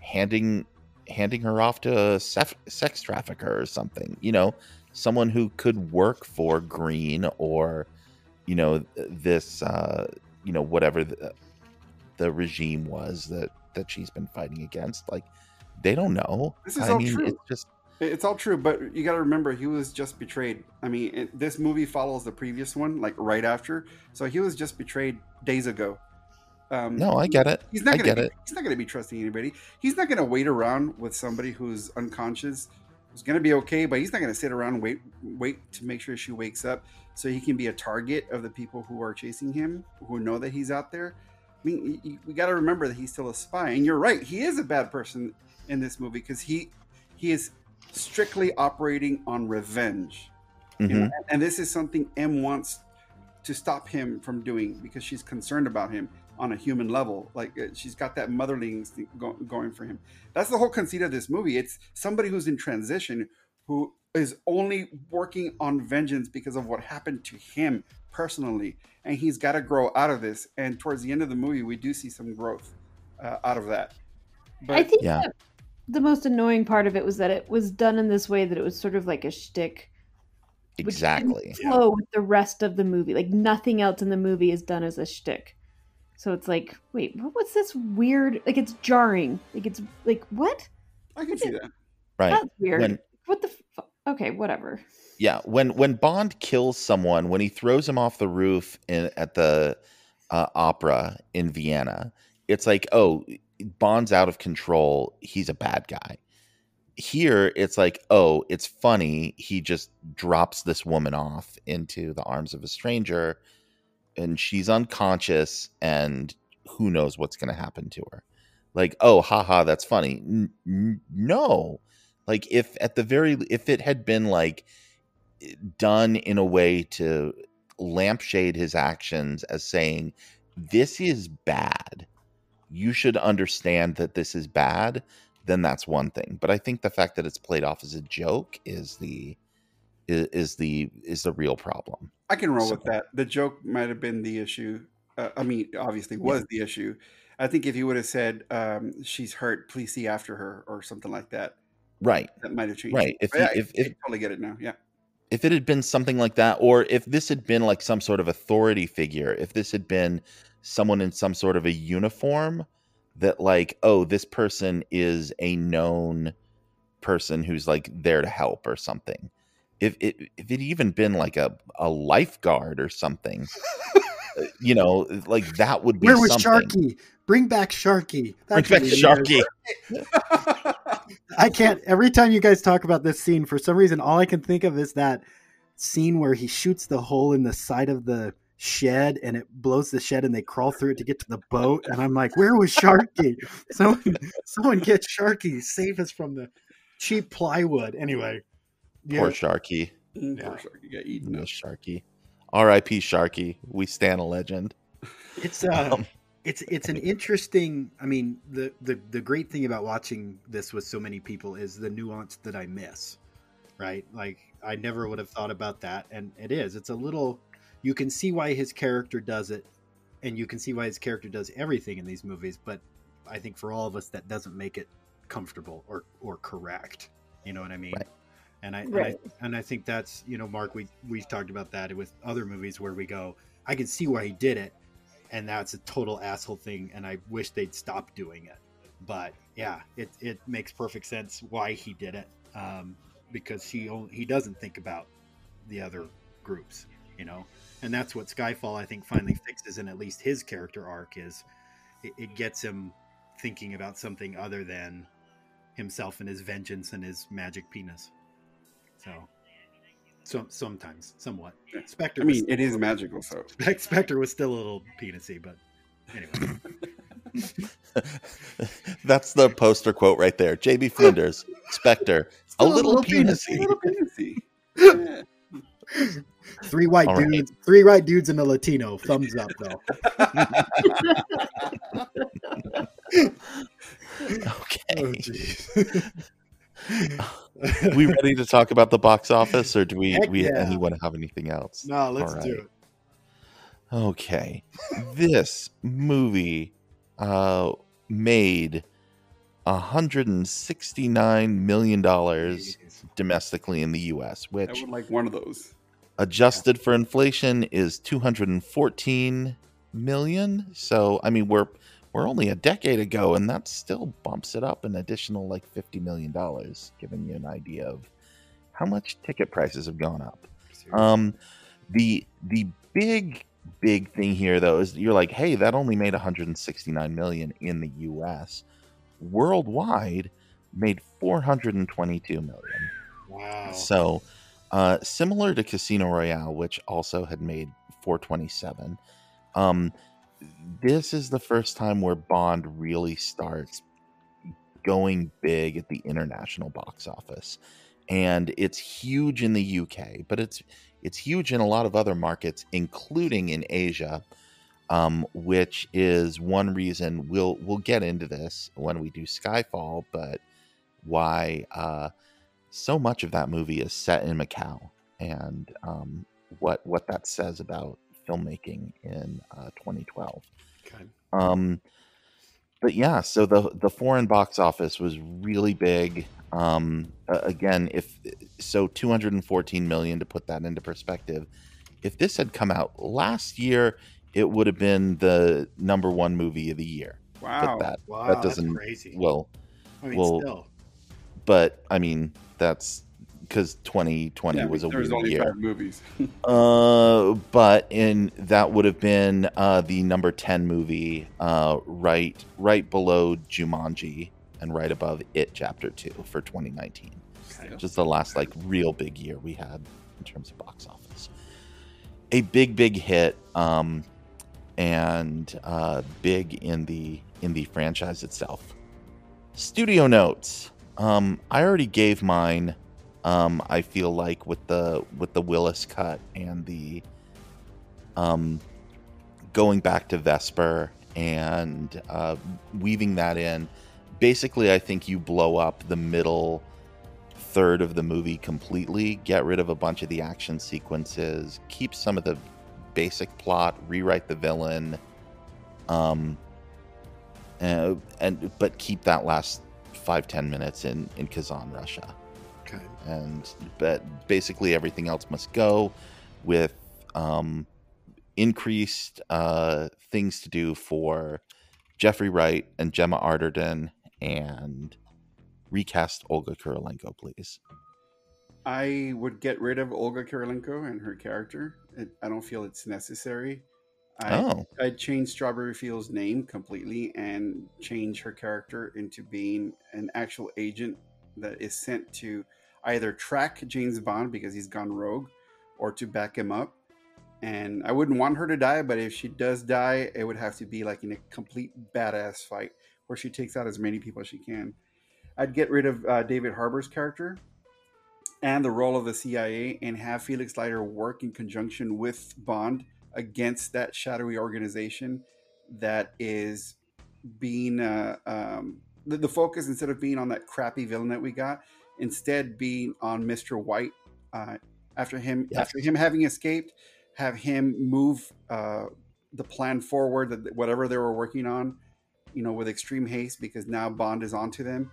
handing handing her off to a sef- sex trafficker or something you know someone who could work for Greene or you know this uh you know whatever the, the regime was that that she's been fighting against like they don't know This is i all mean true. it's just It's all true, but you got to remember he was just betrayed. I mean, it, this movie follows the previous one, like right after. So he was just betrayed days ago. Um, no i get it He's not i gonna get be, it He's not going to be trusting anybody. He's not going to wait around with somebody who's unconscious, who's going to be okay, but he's not going to sit around and wait wait to make sure she wakes up so he can be a target of the people who are chasing him, who know that he's out there. I mean, we got to remember that he's still a spy, and you're right. He is a bad person in this movie because he he is strictly operating on revenge. You know, and this is something M wants to stop him from doing because she's concerned about him on a human level. Like uh, she's got that motherly instinct go- going for him. That's the whole conceit of this movie. It's somebody who's in transition who is only working on vengeance because of what happened to him personally, and he's got to grow out of this. And towards the end of the movie, we do see some growth uh, out of that. But I think Yeah. the most annoying part of it was that it was done in this way that it was sort of like a shtick. exactly Flow with the rest of the movie. Like nothing else in the movie is done as a shtick. So it's like, wait, what was this weird? Like it's jarring. Like it's like what? I can see that. right That's weird. When- what the? Fu- okay, whatever. Yeah, when when Bond kills someone, when he throws him off the roof in, at the uh, opera in Vienna, it's like, oh, Bond's out of control. He's a bad guy. Here, it's like, oh, it's funny. He just drops this woman off into the arms of a stranger, and she's unconscious, and who knows what's going to happen to her. Like, oh, haha, that's funny. N- n- no, like if at the very if it had been like done in a way to lampshade his actions as saying this is bad you should understand that this is bad then that's one thing but i think the fact that it's played off as a joke is the is, is the is the real problem I can roll So- with that. The joke might have been the issue. Uh, I mean, obviously was the issue. I think if you would have said um, she's hurt, please see after her or something like that, right that might have changed. Right. If yeah, I- if- if- I totally get it now. Yeah. if it had been something like that or if this had been like some sort of authority figure if this had been someone in some sort of a uniform that like oh this person is a known person who's like there to help or something if it if it even been like a a lifeguard or something uh, you know like that would be Where was something. Sharky? Bring back Sharky. Bring back what it is. Sharky. I can't. Every time you guys talk about this scene, for some reason, all I can think of is that scene where he shoots the hole in the side of the shed and it blows the shed and they crawl through it to get to the boat. And I'm like, where was Sharky? Someone, someone get Sharky. Save us from the cheap plywood. Anyway, poor Sharky Mm, Yeah. Poor Sharky got eaten up. Miss Sharky R.I.P. Sharky we stand a legend it's uh, Um, it's it's an interesting. I mean, the the the great thing about watching this with so many people is the nuance that I miss. Right, like I never would have thought about that, and it is. It's a little. You can see why his character does it, and you can see why his character does everything in these movies. But I think for all of us, that doesn't make it comfortable or or correct. You know what I mean? Right. And I, Right. and I and I think that's you know, Mark, we we've talked about that with other movies where we go, I can see why he did it, and that's a total asshole thing, and I wish they'd stop doing it. But yeah, it it makes perfect sense why he did it, um, because he only, he doesn't think about the other groups, you know, and that's what Skyfall I think finally fixes, in at least his character arc is, it, it gets him thinking about something other than himself and his vengeance and his magic penis. So, so sometimes, somewhat. Spectre. I mean, it is magical, so Spectre was still a little penisy, but anyway. That's the poster quote right there. JB Flinders, Spectre, a Still a little, little penisy. Little penisy. Yeah. Three white All right. dudes, three white dudes and a Latino. Thumbs up, though. Okay. Oh, jeez. We ready to talk about the box office, or do we Heck we yeah. anyone have anything else? no, let's All do it. Okay. this movie uh made $169 million domestically in the US, I which would like one of those. adjusted for inflation is 214 million. So, I mean, we're we're only a decade ago and that still bumps it up an additional like 50 million dollars, giving you an idea of how much ticket prices have gone up. Um, the the big big thing here though is you're like, hey, that only made 169 million in the U.S. Worldwide, made 422 million. Wow. So, uh, similar to Casino Royale, which also had made 427. Um, this is the first time where Bond really starts going big at the international box office, and it's huge in the UK, but it's it's huge in a lot of other markets, including in Asia. Um, which is one reason we'll we'll get into this when we do Skyfall, but why uh, so much of that movie is set in Macau, and um, what what that says about filmmaking in uh, 2012. Okay. Um, but yeah, so the the foreign box office was really big. Um, a- again, if so, 214 million to put that into perspective. If this had come out last year, it would have been the number one movie of the year. Wow. But that Wow, that doesn't crazy. well, I mean, well, still. but I mean that's because 2020 Yeah, was a weird only year. five movies. Uh, but in that would have been uh, the number ten movie, uh, right right below Jumanji and right above It Chapter Two for 2019, Okay. which is the last like real big year we had in terms of box office. A big big hit, um, and uh, big in the in the franchise itself. Studio notes. Um, I already gave mine. Um, I feel like with the with the Willis cut and the um, going back to Vesper and uh, weaving that in. Basically, I think you blow up the middle third of the movie completely, get rid of a bunch of the action sequences, keep some of the basic plot, rewrite the villain, um, uh, and but keep that last five ten minutes in in Kazan, Russia. And but basically everything else must go with um, increased uh, things to do for Jeffrey Wright and Gemma Arterton and recast Olga Kurylenko, please. I would get rid of Olga Kurylenko and her character. It, I don't feel it's necessary. I, Oh, I'd change Strawberry Field's name completely and change her character into being an actual agent that is sent to either track James Bond because he's gone rogue or to back him up. And I wouldn't want her to die, but if she does die, it would have to be like in a complete badass fight where she takes out as many people as she can. I'd get rid of uh, David Harbour's character and the role of the CIA and have Felix Leiter work in conjunction with Bond against that shadowy organization that is being uh, um, the, the focus instead of being on that crappy villain that we got, instead being on Mr. White. Uh, after him, Yes. after him having escaped, have him move uh, the plan forward, that whatever they were working on, you know, with extreme haste because now Bond is onto them,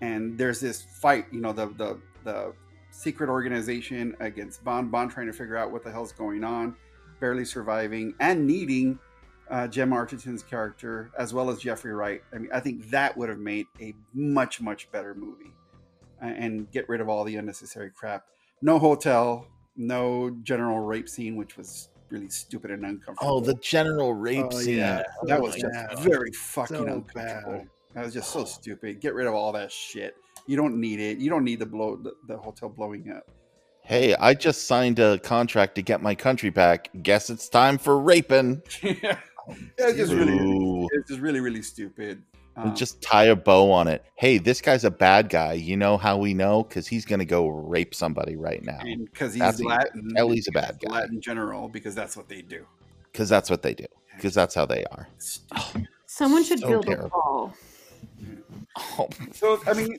and there's this fight. You know, the the the secret organization against Bond. Bond trying to figure out what the hell's going on, barely surviving, and needing uh, Gemma Arterton's character as well as Jeffrey Wright. I mean, I think that would have made a much much better movie, and get rid of all the unnecessary crap. No hotel, no general rape scene, which was really stupid and uncomfortable. Oh, the general rape Oh, scene. yeah. Oh, that Oh was just God. very fucking So uncomfortable. bad. That was just so oh. stupid. Get rid of all that shit. You don't need it. You don't need the blow the, the hotel blowing up. Hey, I just signed a contract to get my country back. Guess it's time for raping. yeah, it's just really, it's just really, really stupid. Um, just tie a bow on it. Hey, this guy's a bad guy. You know how we know? Because he's gonna go rape somebody right now. because he's that's- Latin. tell he's a bad guy. Latin general because that's what they do. Because that's what they do. Because that's how they are. Someone should So build terrible. a wall. Oh, So I mean,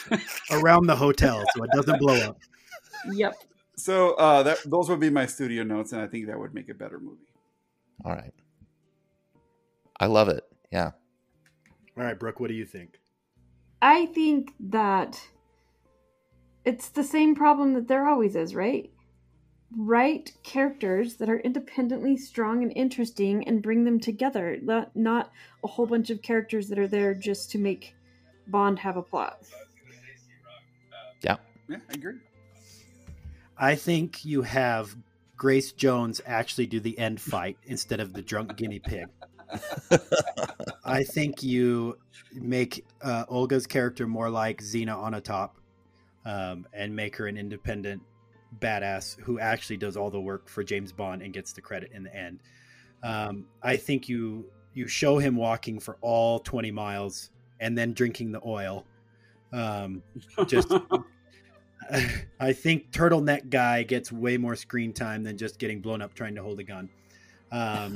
around the hotel so it doesn't blow up. Yep. so uh, that those would be my studio notes, and I think that would make a better movie. all right. I love it. Yeah. All right, Brooke, what do you think? I think that it's the same problem that there always is, right? Write characters that are independently strong and interesting and bring them together, not, not a whole bunch of characters that are there just to make Bond have a plot. Yeah, I agree. I think you have Grace Jones actually do the end fight instead of the drunk guinea pig. I think you make uh, Olga's character more like Xena Onatopp um, and make her an independent badass who actually does all the work for James Bond and gets the credit in the end. Um, I think you you show him walking for all 20 miles and then drinking the oil. Um, just I think turtleneck guy gets way more screen time than just getting blown up trying to hold a gun. Um,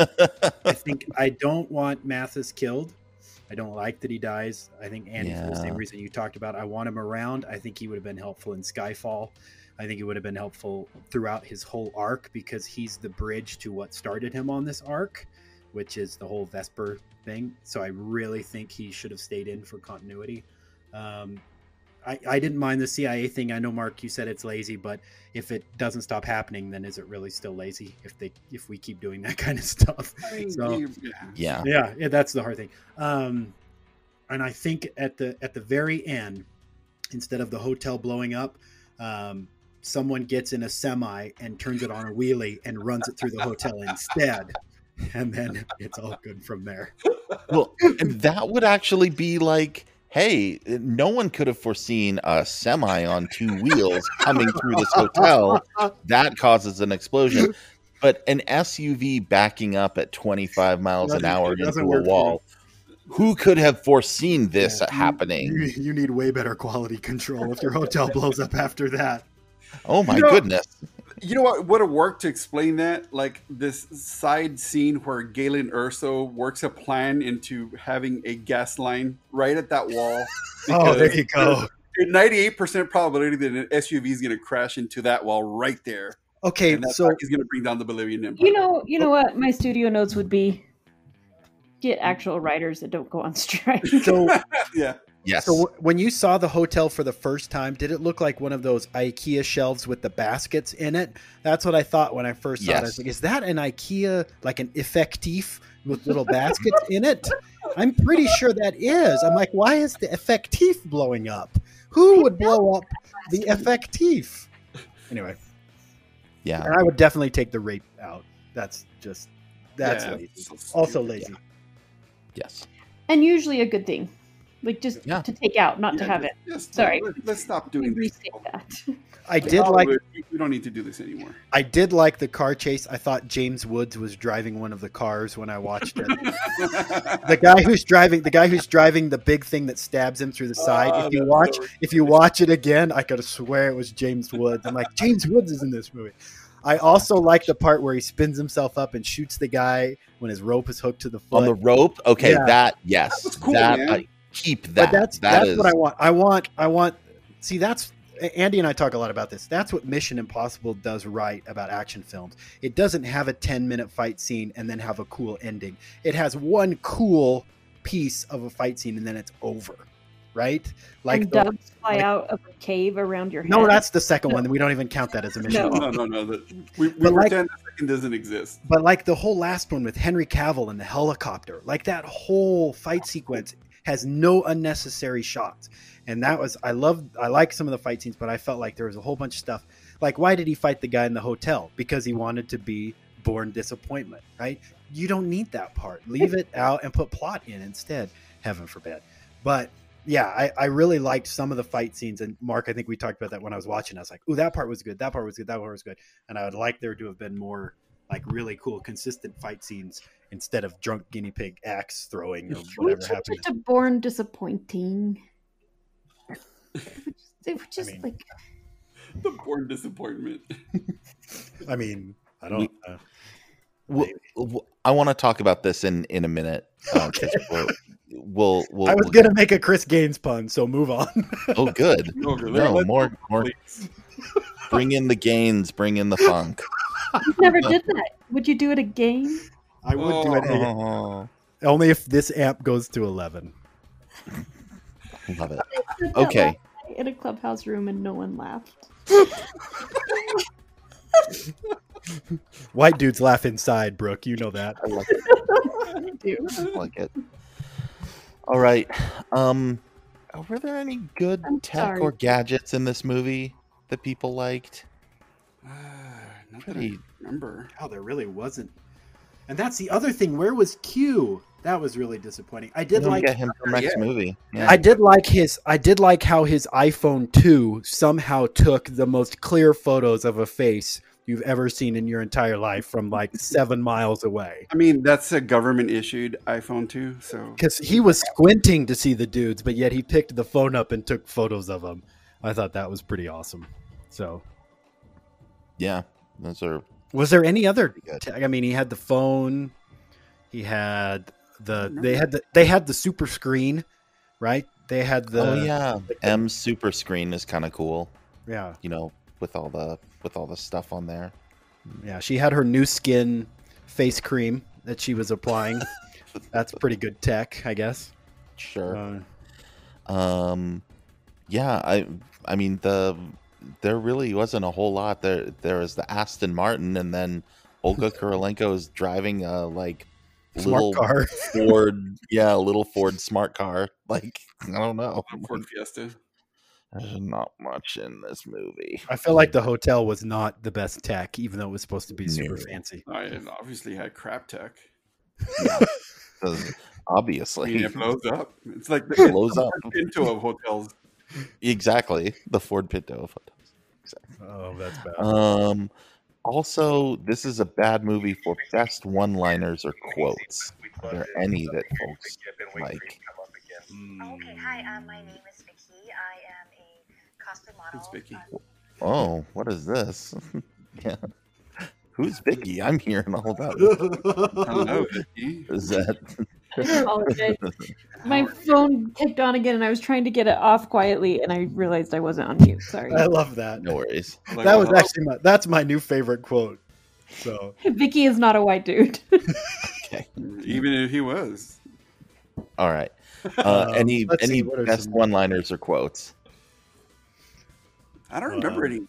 I think I don't want Mathis killed. I don't like that he dies. I think Andy, for the same reason you talked about, I want him around. I think he would have been helpful in Skyfall. I think he would have been helpful throughout his whole arc because he's the bridge to what started him on this arc, which is the whole Vesper thing. So I really think he should have stayed in for continuity. Um, I, I didn't mind the CIA thing. I know, Mark, you said it's lazy, but if it doesn't stop happening, then is it really still lazy? If they if we keep doing that kind of stuff, So- yeah. Yeah. yeah, yeah, that's the hard thing. Um, and I think at the at the very end, instead of the hotel blowing up, um, someone gets in a semi and turns it on a wheelie and runs it through the hotel instead, and then it's all good from there. Well, and that would actually be like, hey, no one could have foreseen a semi on two wheels coming through this hotel. That causes an explosion. But an SUV backing up at 25 miles an hour into a wall. Who could have foreseen this Yeah, happening? You, you need way better quality control if your hotel blows up after that. oh my You know- goodness. You know what would have worked to explain that? Like this side scene where Galen Urso works a plan into having a gas line right at that wall. Oh, there you go. Ninety-eight percent probability that an SUV is going to crash into that wall right there, Okay, and that's so he's going to bring down the Bolivian Empire. You know, you know oh. what? My studio notes would be get mm-hmm. actual writers that don't go on strike. so yeah, Yes. So w- when you saw the hotel for the first time, did it look like one of those IKEA shelves with the baskets in it? That's what I thought when I first saw it. I was like, is that an IKEA like an effectif with little baskets in it? I'm pretty sure that is. I'm like, why is the effectif blowing up? Who would blow up the effectif? Anyway, yeah. and I would definitely take the rape out. That's just that's Yeah, lazy. so. Also lazy. Yes. and usually a good thing. Like just Yeah. to take out, not to have just- it. just- Sorry. let- let's stop doing this. restate that. I did oh, like we don't need to do this anymore. I did like the car chase. I thought James Woods was driving one of the cars when I watched it. the guy who's driving the guy who's driving the big thing that stabs him through the side. Oh, if ah, you watch so if you watch it again, I could swear it was James Woods. I'm like James Woods is in this movie. I also like the part where he spins himself up and shoots the guy when his rope is hooked to the foot. On the rope? Okay, Yeah. that yes. That was cool, that man. I keep that. but that's That that's is- what I want. I want I want. See, that's Andy and I talk a lot about this. That's what Mission Impossible does right about action films. It doesn't have a ten minute fight scene and then have a cool ending. It has one cool piece of a fight scene and then it's over. Right? Like and the- fly like- out of a cave around your head. no, that's the second one. We don't even count that as a mission. No. No, no, no. That we, we But like- pretend the second doesn't exist. But like the whole last one with Henry Cavill and the helicopter, like that whole fight sequence has no unnecessary shots. And that was I love I like some of the fight scenes, but I felt like there was a whole bunch of stuff. Like why did he fight the guy in the hotel? Because he wanted to be born disappointment, right? You don't need that part. Leave it out and put plot in instead. Heaven forbid. But yeah, I, I really liked some of the fight scenes. And Mark, I think we talked about that when I was watching. I was like, "Ooh, that part was good. That part was good. That part was good." And I would like there to have been more like really cool, consistent fight scenes instead of drunk guinea pig axe throwing or We whatever changed happened. it to born disappointing. It was just mean- like The born disappointment. I mean, I don't. Uh, W- w- I want to talk about this in in a minute. Uh, 'cause we'll, we'll, we'll, I was we'll- gonna make a Chris Gaines pun, so move on. Oh, good. No, No, more, more. Bring in the gains. Bring in the funk. you never did that. Would you do it again? I would do it Oh, only if this amp goes to eleven. love it. I said that Okay. In a clubhouse room, and no one laughed. White dudes laugh inside, Brooke. You know that. I like it. I do. I like it. All right. Um, were there any good I'm tech sorry. or gadgets in this movie that people liked? Ah, Not that I remember. Oh, there really wasn't. And that's the other thing. Where was Q? That was really disappointing. I did like get him for next Yeah. movie. Yeah. I did like his I did like how his iPhone 2 somehow took the most clear photos of a face you've ever seen in your entire life from like 7 miles away. I mean, that's a government issued iPhone two. So Cuz he was squinting to see the dudes, but yet he picked the phone up and took photos of them. I thought that was pretty awesome. So, yeah, those are was there any other tech? I mean, he had the phone. He had the they had the they had the super screen, right? They had the oh yeah, the, M super screen is kind of cool. yeah. You know, with all the with all the stuff on there. Yeah, she had her new skin face cream that she was applying. That's pretty good tech, I guess. Sure. Uh, Um, yeah, I I mean the there really wasn't a whole lot. There there was the Aston Martin, and then Olga Kurylenko is driving a like smart little car. Ford, yeah, a little Ford smart car. Like I don't know, Ford Fiesta. there's not much in this movie. I feel like the hotel was not the best tech, even though it was supposed to be super No. fancy. I it obviously had crap tech. Does- I mean, it blows up. It's like the It blows up. Ford Pinto of hotels. Exactly the Ford Pinto. of hotels. Oh, that's bad. Um, also, this is a bad movie for best one-liners or quotes. Are there any that folks like? Okay, hi, uh, my name is Vicky. I am a costume model. Who's Vicky? uh, Oh, what is this? yeah. Who's Vicky? I'm hearing all about it. Hello, Vicky. Is that I apologize. My phone kicked on again, and I was trying to get it off quietly, and I realized I wasn't on mute. Sorry. I love that. no worries? Like, That was hello. actually my that's my new favorite quote. So Vicky is not a white dude. Okay. even if he was. All right. Uh, Um, any let's see, any what best one-liners or quotes? I don't remember Um, any.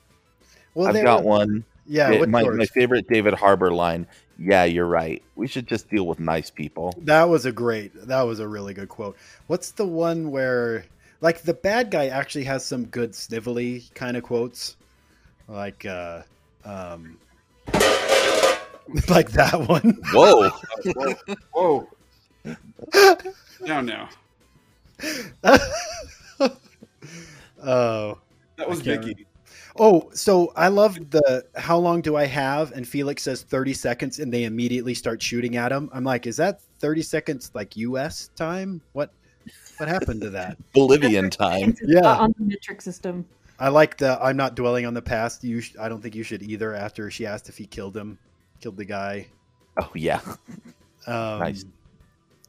well, I've got were- one. Yeah, Yeah, what's my, my favorite David Harbour line. Yeah, you're right. We should just deal with nice people. That was a great. That was a really good quote. What's the one where like the bad guy actually has some good snivelly kind of quotes? Like uh um like that one. Whoa. Whoa. Down now. oh. That was I can't Vicky. Oh, so I love the how long do I have? And Felix says 30 seconds and they immediately start shooting at him. I'm like, is that 30 seconds like US time? What what happened to that? Bolivian time. Yeah. on the metric system. I like the. I'm not dwelling on the past. You, sh- I don't think you should either. After she asked if he killed him, killed the guy. Oh yeah. Um, Nice.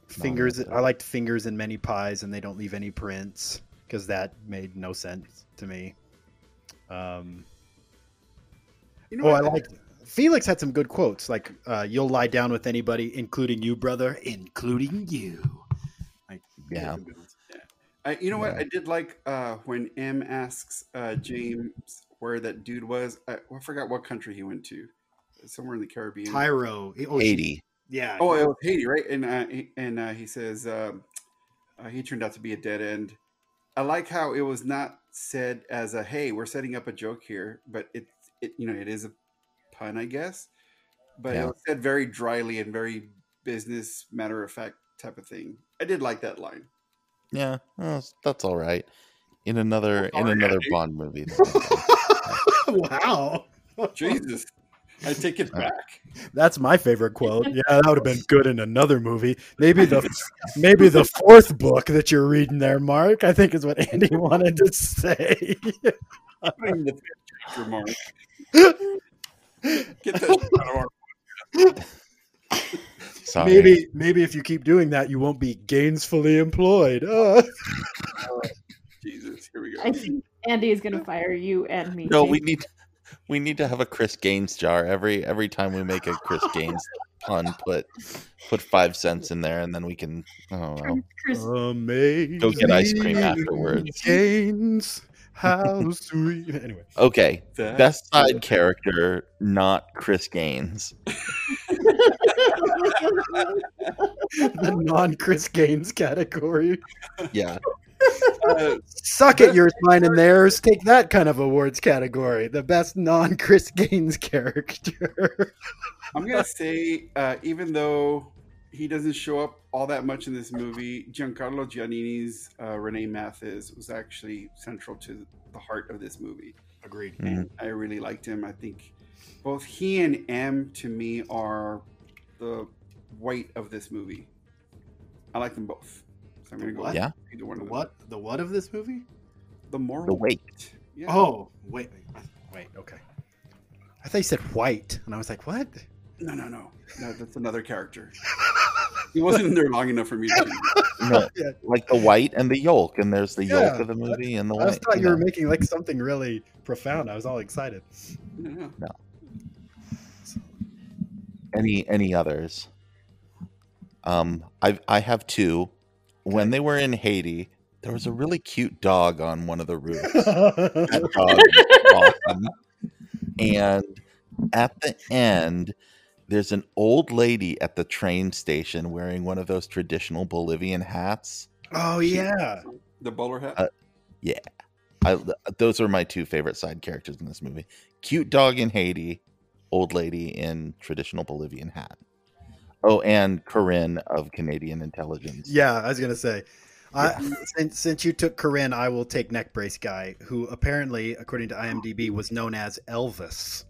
Fingers. No, I liked fingers in many pies, and they don't leave any prints because that made no sense to me. Um, You know oh, I what? liked. Felix had some good quotes, like uh, "You'll lie down with anybody, including you, brother, including you." Like, Yeah. I, you know what? I did like uh, when M asks uh, James where that dude was. I, I forgot what country he went to. Somewhere in the Caribbean. Tyro. Oh, she- Eighty. Yeah. Oh, it was Haiti, right? And uh, he, and uh, he says um, uh, he turned out to be a dead end. I like how it was not said as a "Hey, we're setting up a joke here," but it it you know it is a pun, I guess. But Yeah. it was said very dryly and very business matter of fact type of thing. I did like that line. Yeah, that's- that's all right. In another in all right, another. Bond movie. wow. Jesus, I take it back. That's my favorite quote. Yeah, that would have been good in another movie. Maybe the maybe the fourth book that you're reading there, Mark. I think is what Andy wanted to say. Putting the fifth chapter mark. Get that out of our Sorry. maybe maybe if you keep doing that, you won't be gainsfully employed. Uh. Jesus. Here we go. I think Andy is going to fire you and me. No, too. we need we need to have a Chris Gaines jar every every time we make a Chris Gaines pun. Put put five cents in there, and then we can. I don't know. Amazing. Go get ice cream afterwards. Gaines, how sweet. Anyway, Okay, That- best side character, not Chris Gaines. the non-Chris Gaines category. Yeah, Uh, Suck it, yours, mine, and theirs. Take that kind of awards category. The best non-Chris Gaines character. I'm gonna say, uh, even though he doesn't show up all that much in this movie, Giancarlo Giannini's uh, Renee Mathis was actually central to the heart of this movie. Agreed. And I really liked him. I think both he and M to me are the white of this movie. I like them both. So I'm gonna go. What? Yeah. The of what? The what of this movie? The moral. the weight. Yeah. Oh, wait, wait, wait. Okay. I thought you said white, and I was like, what? No, no, no. No, that's another character. he wasn't in there long enough for me to. No, Yeah. like the white and the yolk, and there's the Yeah, yolk of the movie and the white. I white. just thought you were know. making like something really profound. I was all excited. No, no. any any others um i i have two when they were in haiti there was a really cute dog on one of the roofs. That dog was awesome. And at the end there's an old lady at the train station wearing one of those traditional bolivian hats. Oh yeah. The bowler hat. Uh, I, those are my two favorite side characters in this movie. Cute dog in haiti old lady in traditional bolivian hat oh and corinne of canadian intelligence Yeah, I was gonna say. I, mm, since, since you took Corinne, I will take neck brace guy, who apparently, according to IMDb, was known as Elvis.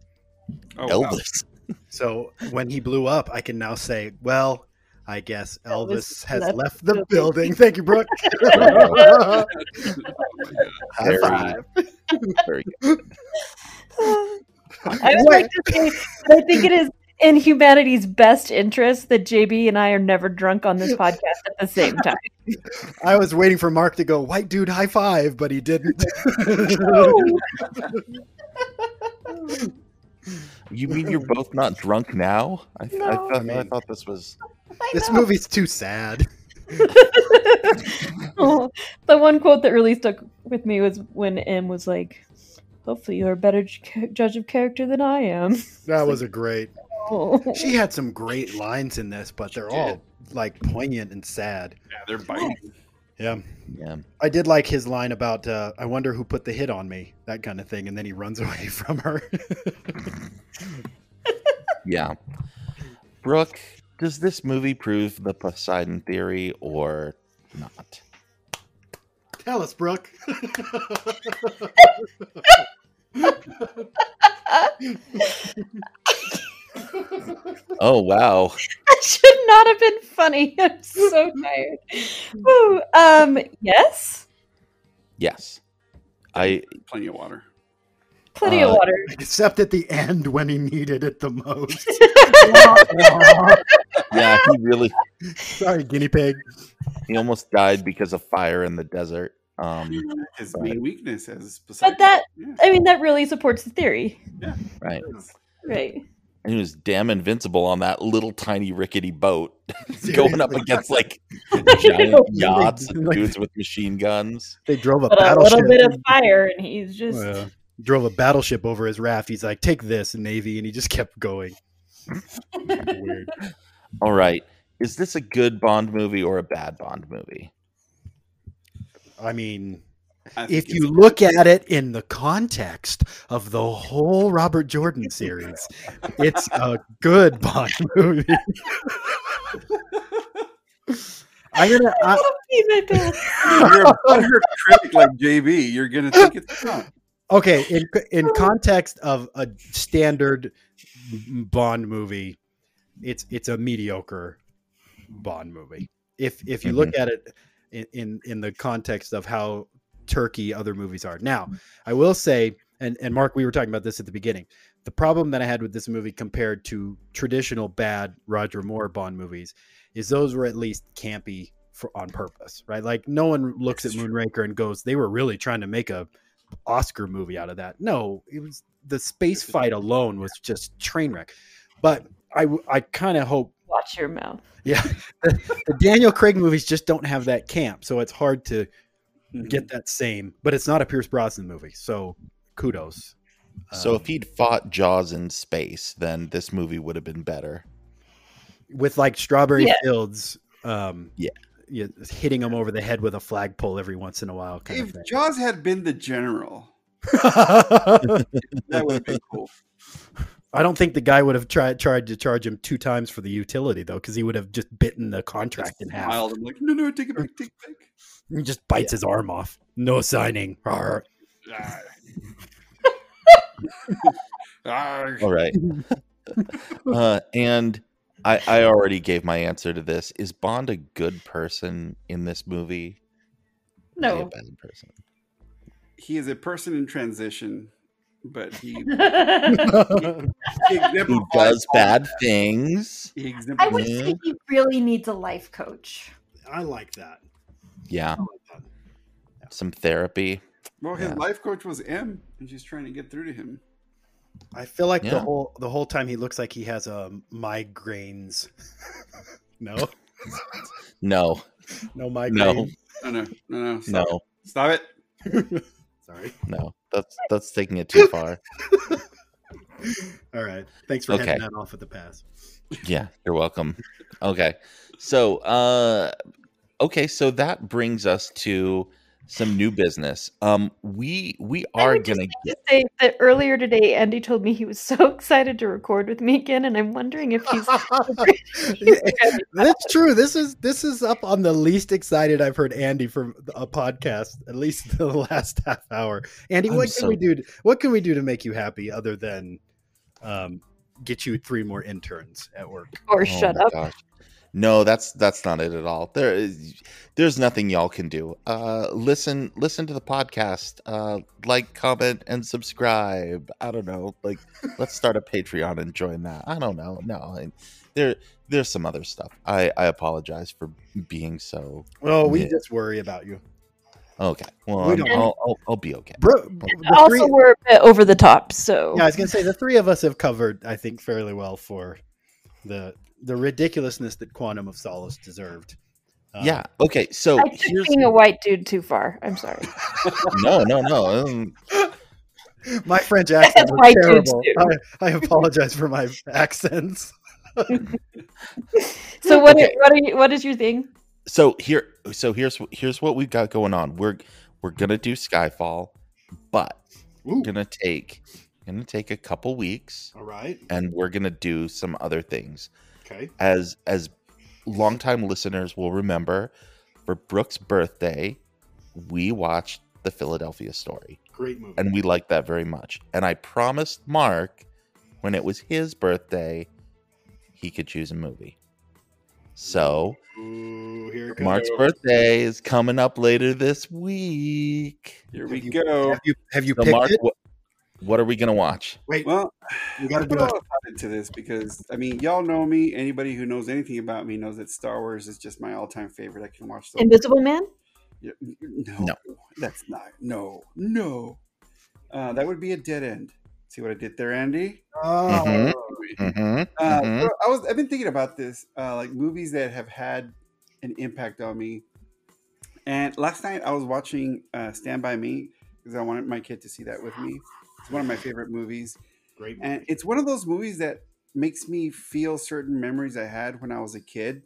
oh, wow. elvis So when he blew up, I can now say, well, I guess Elvis, Elvis has left left, the the building. Thank you, Brooke. High Very- five. very good. I would like to say I think it is in humanity's best interest that JB and I are never drunk on this podcast at the same time. I was waiting for Mark to go, white dude, high five, but he didn't. you mean you're both not drunk now i, th- I, No. thought, I thought this was this movie's too sad. Oh, the one quote that really stuck with me was when M was like, "Hopefully, you're a better judge of character than I am." That was a great. She had some great lines in this, but they're all like poignant and sad. Yeah, they're biting. Yeah. yeah I did like his line about uh, I wonder who put the hit on me, that kind of thing, and then he runs away from her. yeah brooke does this movie prove the poseidon theory or not Tell us, Brooke. oh wow That should not have been funny. I'm so tired. Woo. Um, yes. yes I Plenty of water. Plenty of Uh, water. Except at the end when he needed it the most. yeah, he really Sorry, guinea pig. he almost died because of fire in the desert. Um, His Right. main weakness as But that, Yeah. I mean, that really supports the theory, Yeah. right. right? And he was damn invincible on that little tiny rickety boat, going up against like giant yachts and Like- dudes with machine guns. They drove a But a little bit of fire, and he's just Uh, drove a battleship over his raft. He's like, "Take this, Navy," and he just kept going. Weird. All right, is this a good Bond movie or a bad Bond movie? I mean, I think if you look at it in the context of the whole Robert Jordan series, it's a good Bond movie. I'm gonna. I, Pee my pants. you're a butthurt critic like JB, you're gonna think it's not. okay, in in context of a standard Bond movie, it's it's a mediocre Bond movie. If if you look mm-hmm. at it in, in in the context of how Turkey other movies are. Now, I will say, and and Mark, we were talking about this at the beginning. The problem that I had with this movie compared to traditional bad Roger Moore Bond movies is those were at least campy for on purpose, right? Like no one looks at Moonraker and goes, they were really trying to make a Oscar movie out of that. No, it was the space fight alone was just train wreck. But I I kind of hope Watch your mouth. yeah, the, the Daniel Craig movies just don't have that camp, so it's hard to get that same. But it's not a Pierce Brosnan movie, so kudos. So Um, if he'd fought Jaws in space, then this movie would have been better. with like Strawberry Yeah. Fields, um, Yeah. yeah, hitting him over the head with a flagpole every once in a while, kind If of thing. Jaws had been the general, that would have been cool. I don't think the guy would have tried tried to charge him two times for the utility though, because he would have just bitten the contract in half. Smiled. I'm like, no, no, take it back, take it back. He just bites his arm off. No signing. Rawr. Ah. Ah. All right. uh, and I, I already gave my answer to this. Is Bond a good person in this movie? Is he a No. bad person. He is a person in transition, but he, he Who exemplifies does all- bad things? He I would say he really needs a life coach. I like that. Yeah. Like that. Some therapy. Well, his Yeah. life coach was M, and she's trying to get through to him. I feel like the whole the whole time he looks like he has um, migraines. no, No, no no, migraines. No, no, no, no. Stop, no, it. Stop it. Sorry. no. That's that's taking it too far. All right. Thanks for Okay. handing that off at the pass. Yeah, you're welcome. Okay. So, uh okay, so that brings us to some new business. Um we we are would going to get to say that earlier today, Andy told me he was so excited to record with me again, and I'm wondering if he's. That's true. This is this is up on the least excited I've heard Andy from a podcast, at least the last half hour. Andy, I'm what can so- we do? To, what can we do to make you happy other than um, get you three more interns at work? or Oh shut up. gosh. No, that's that's not it at all. There is there's nothing y'all can do. Uh listen listen to the podcast. Uh like, comment and subscribe. I don't know. Like let's start a Patreon and join that. I don't know. No. I, there there's some other stuff. I I apologize for being so Well, we Yeah. just worry about you. okay. Well, We I'm- don't- I'll, I'll I'll be okay. Bro, the Also, three- we're a bit over the top, so yeah, I was gonna say the three of us have covered, I think, fairly well for the the ridiculousness that Quantum of Solace deserved. Um, Yeah. Okay. So I took here's being a white dude too far. I'm sorry. no, no, no. um, my French accent was white terrible. I, I apologize for my accents. So what? Okay. What are you? What is your thing? so here so here's here's what we've got going on we're we're gonna do skyfall but Ooh. we're gonna take gonna take a couple weeks All right. and we're gonna do some other things Okay. as as longtime listeners will remember for brooke's birthday we watched the philadelphia story Great movie. and we liked that very much and i promised mark when it was his birthday he could choose a movie so Ooh, here it comes. Mark's birthday is coming up later this week. Here we you- go. Have you have you So, picked Mark, it? What, what are we gonna watch? Wait, Well, we got to do put a lot of thought into this because I mean, y'all know me. Anybody who knows anything about me knows that Star Wars is just my all-time favorite. I can watch the Invisible Man? Yeah, no, No. that's not. No, no. Uh, that would be a dead end. See what I did there, Andy? Oh, Mhm. Mm-hmm. Uh, Mhm. so I was. I've been thinking about this, uh, like movies that have had an impact on me. And last night I was watching uh, Stand by Me because I wanted my kid to see that with me. It's one of my favorite movies, great. and it's one of those movies that makes me feel certain memories I had when I was a kid.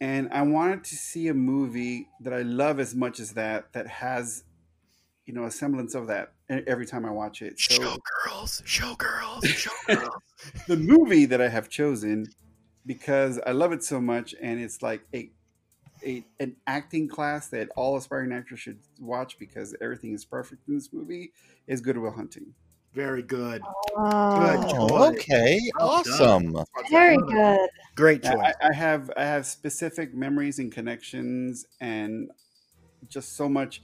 And I wanted to see a movie that I love as much as that that has, you know, a semblance of that every time I watch it. So Showgirls, showgirls, showgirls. the movie that I have chosen because I love it so much, and it's like a, a an acting class that all aspiring actors should watch because everything is perfect in this movie. Is Good Will Hunting. Very good. Oh, Good choice. okay, Well awesome. very good. Great choice. I have I have specific memories and connections, and just so much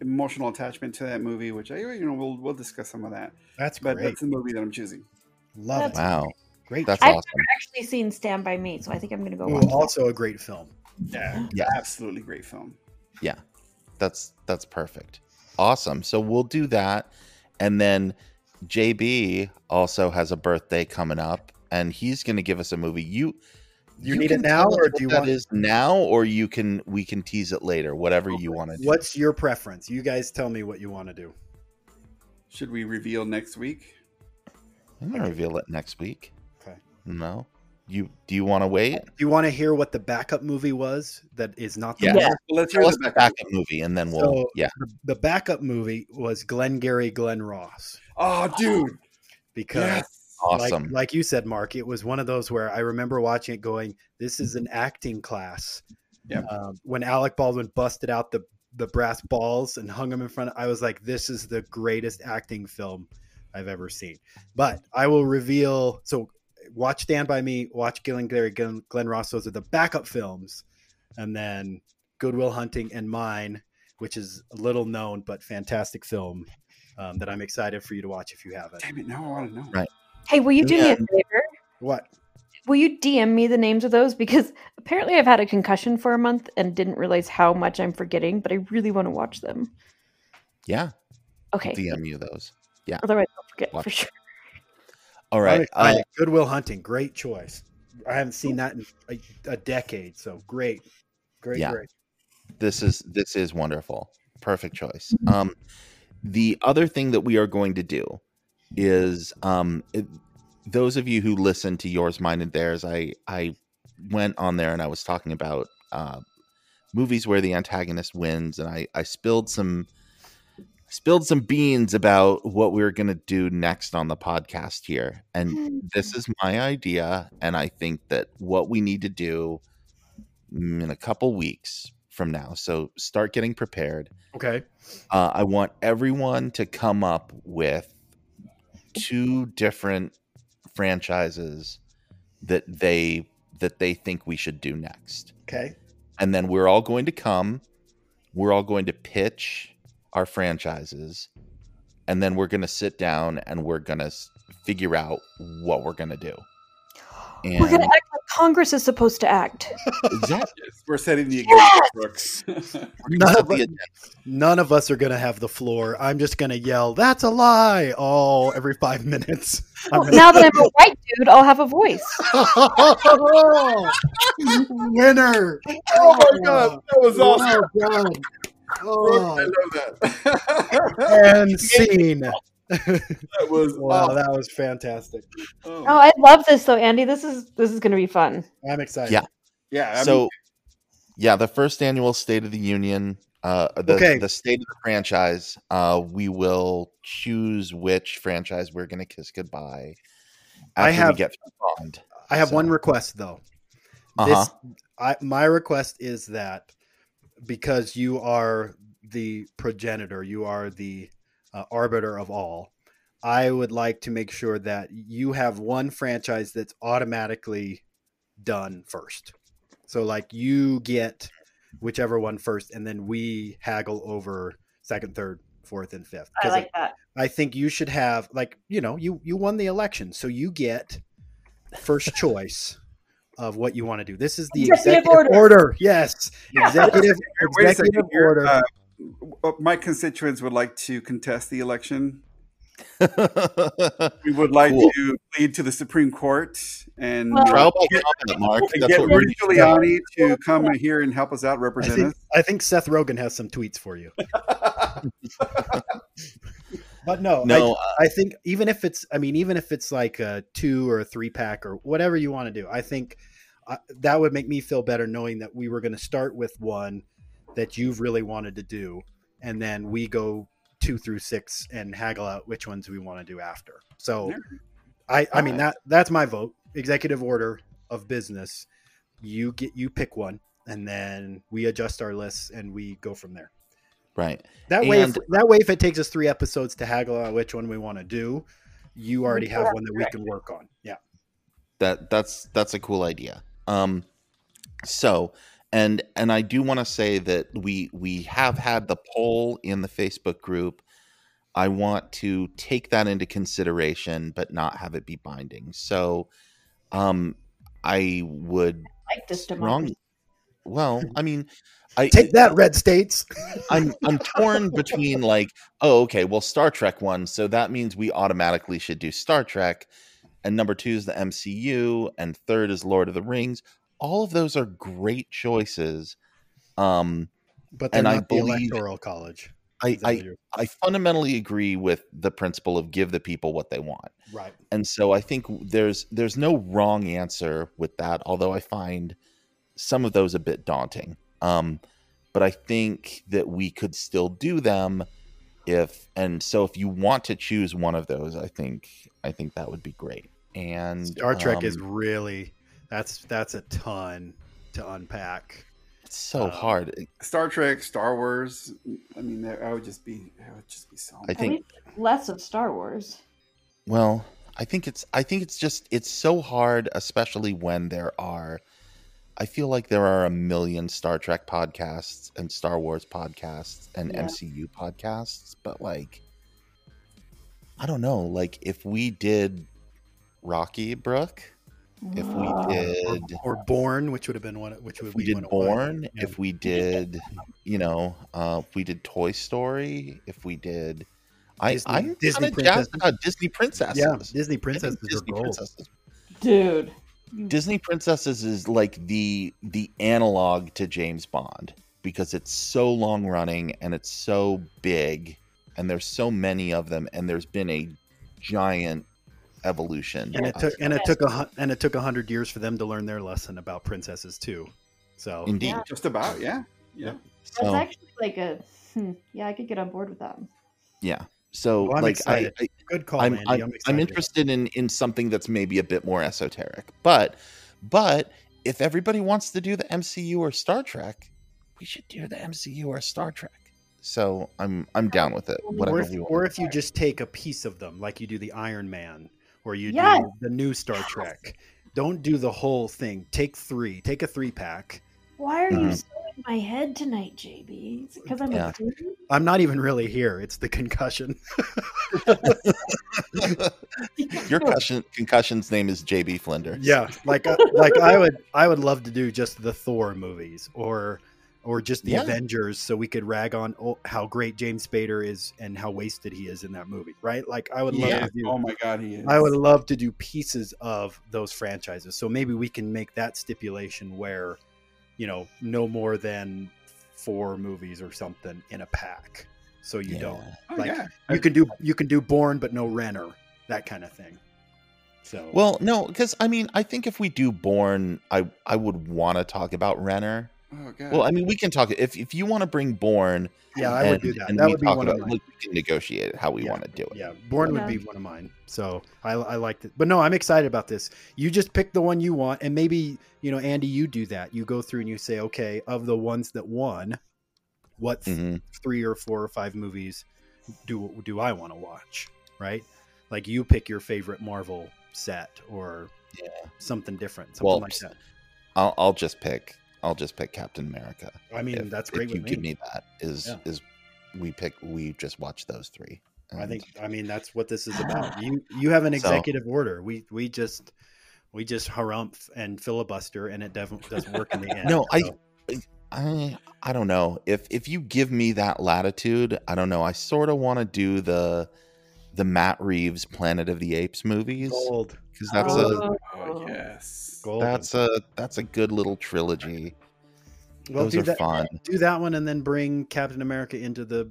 emotional attachment to that movie, which I you know we'll we'll discuss some of that. That's But great. that's the movie that I'm choosing. Love it. Wow, Great. that's choice. I've awesome. never actually seen Stand By Me, so I think I'm going to go Ooh, watch that. also a great film. Yeah, Yeah. absolutely great film. Yeah, that's that's perfect. Awesome. So we'll do that, and then JB also has a birthday coming up, and he's going to give us a movie. You You need it now, or do you want- is now, or you can we can tease it later. Whatever you want to do. What's your preference? You guys tell me what you want to do. Should we reveal next week? I'm gonna reveal it next week. Okay. No, you do you want to wait? Do you want to hear what the backup movie was that is not the Yeah. Yeah. Well, let's hear the the back. backup movie, and then we'll So- yeah. The backup movie was Glengarry Glen Ross Oh, dude. because Yes. Awesome. Like, like you said, Mark, it was one of those where I remember watching it going, this is an acting class. Yep. Um, when Alec Baldwin busted out the, the brass balls and hung them in front of, I was like, this is the greatest acting film I've ever seen. But I will reveal. So watch Stand By Me, watch Glengarry Glen, Glenn Ross. Those are the backup films. And then Good Will Hunting and mine, which is a little known but fantastic film um, that I'm excited for you to watch if you haven't. Damn it! Now I want to know. Right. Hey, will you do me a favor? What? Will you DM me the names of those? Because apparently I've had a concussion for a month and didn't realize how much I'm forgetting, but I really want to watch them. Yeah, Okay. DM you those. Yeah. Otherwise, I'll forget Watch for sure. All right. Uh, Good Will Hunting, great choice. I haven't seen that in a, a decade, so great, great, Yeah. great. this is this is wonderful. Perfect choice. Um, the other thing that we are going to do is um, it- those of you who listen to yours, mine, and theirs. I I went on there and I was talking about uh, movies where the antagonist wins, and I I spilled some spilled some beans about what we were going to do next on the podcast here and this is my idea and i think that what we need to do in a couple weeks from now so start getting prepared Okay. uh, i want everyone to come up with two different franchises that they that they think we should do next Okay. and then we're all going to come we're all going to pitch our franchises and then we're going to sit down and we're going to figure out what we're going to do and We're going to act like Congress is supposed to act. is that Yes, we're setting the example, Brooks. None of, the us, agenda? none of us are going to have the floor. I'm just going to yell, "That's a lie!" Oh, every five minutes. Well, gonna- now that I'm a white dude, I'll have a voice. Winner! oh my god, that was awesome. Well done. I Oh, love that. and scene. that was Wow, awesome. that was fantastic. Oh. Oh, I love this though, Andy. This is this is going to be fun. I'm excited. Yeah. yeah. I so mean, yeah the first annual state of the union uh the, Okay. the state of the franchise uh we will choose which franchise we're going to kiss goodbye I have- we get bond I have So- one request though. uh-huh This, I, my request is that because you are the progenitor, you are the uh, arbiter of all. I would like to make sure that you have one franchise that's automatically done first. So like you get whichever one first, and then we haggle over second, third, fourth, and fifth. I like that. I think you should have like you know you you won the election, so you get first choice of what you want to do. This is the Executive executive, order. order. Yes, executive executive second. order. Uh, my constituents would like to contest the election. We would like Cool. to plead to the Supreme Court and Well- Trial by get, combat, Mark. and That's get what Rudy we're Giuliani to come here and help us out, I represent think, us. I think Seth Rogen has some tweets for you. but no, No, I, I think even if it's, I mean, even if it's like a two or a three pack or whatever you want to do, I think uh, that would make me feel better knowing that we were going to start with one that you've really wanted to do, and then we go two through six and haggle out which ones we want to do after. So, Yeah. I, I mean Alright. that that's my vote. Executive order of business. You get you pick one, and then we adjust our lists and we go from there. Right. That way, if, that way, if it takes us three episodes to haggle out which one we want to do, you already have one that we can work on. Yeah. that that's that's a cool idea um so and and i do want to say that we we have had the poll in the facebook group i want to take that into consideration but not have it be binding so um i would like this strong democracy. Well i mean i Take that, red states. I'm I'm torn between like, oh, okay, well, Star Trek won, so that means we automatically should do Star Trek, and number two is the MCU, and third is Lord of the Rings. All of those are great choices. Um, But And I believe- electoral college. I, I I fundamentally agree with the principle of give the people what they want, right. and so I think there's there's no wrong answer with that. Although I find some of those a bit daunting. Um, but I think that we could still do them if and so if you want to choose one of those, I think I think that would be great. And Star Trek is um, really that's that's a ton to unpack. it's so uh, hard. Star Trek, Star Wars. I mean, that I would just be, it would just be so. I think less of Star Wars. Well, I think it's I think it's just it's so hard, especially when there are I feel like there are a million Star Trek podcasts and Star Wars podcasts and Yeah. MCU podcasts, but like I don't know, like if we did Rocky Brook, if we did Or Bourne, which would have been one. Which would if we be did one of mine. Bourne, Yeah. if we did, you know, uh, if we did Toy Story, if we did, I Disney- I'm Disney kind of jazzed princesses. about Disney princesses. Yeah, Disney I princesses Disney princesses. Dude. Disney princesses is like the the analog to James Bond because it's so long running and it's so big and there's so many of them and there's been a giant evolution. And it took and it took a and it took a hundred years for them to learn their lesson about princesses too. So indeed. Yeah. Just about, yeah. Yeah. That's So actually like a hmm, yeah, I could get on board with that. yeah. So Well, I'm like excited. I, I good call, I'm, Andy. I'm, I'm, I'm, interested in in something that's maybe a bit more esoteric. But but if everybody wants to do the MCU or Star Trek, we should do the MCU or Star Trek. So I'm I'm down with it. Whatever Or if, we want. or if you just take a piece of them, like you do the Iron Man, or you Yes. do the new Star Trek. Don't do the whole thing. Take three. Take a three pack. Why are you Mhm. So in my head tonight, JB? Is it because I'm Yeah. a dude? I'm not even really here. It's the concussion. Your concussion, concussion's name is JB Flinders. Yeah, like uh, like I would I would love to do just the Thor movies or or just the Yeah. Avengers, so we could rag on oh, how great James Spader is and how wasted he is in that movie, right? Like I would love Yeah. to do. Oh my god, he is. I would love to do pieces of those franchises. So maybe we can make that stipulation where, you know, no more than four movies or something in a pack. So you Yeah. don't. Oh, like, yeah. You can do you can do Bourne but no Renner, that kind of thing. So Well, no, because I mean, I think if we do Bourne, I I would want to talk about Renner. Oh god. Well, I mean, we can talk if if you want to bring Bourne. yeah, I and, would do that. and That would be talk one about, of mine. like, we can negotiate how we Yeah. want to do it. Yeah, Bourne Yeah. would be one of mine. So I, I liked it. But no, I'm excited about this. You just pick the one you want, and maybe you know, Andy, you do that. You go through and you say, okay, of the ones that won, what th- Mhm. three or four or five movies do do I want to watch? Right? Like you pick your favorite Marvel set or Yeah. something different, something Well, like that. I'll I'll just pick I'll just pick Captain America. I mean, if, that's great If you with give me. me that, is Yeah. is we pick we just watch those three. I think I mean that's what this is about. You you have an So- executive order. We we just we just harumph and filibuster, and it doesn't doesn't work in the end. No, I- I I don't know if if you give me that latitude. I don't know. I sort of want to do the the Matt Reeves Planet of the Apes movies gold. because that's a Oh. Oh yes. Gold. that's a that's a good little trilogy. well, Those do are that, fun. Do that one, and then bring Captain America into the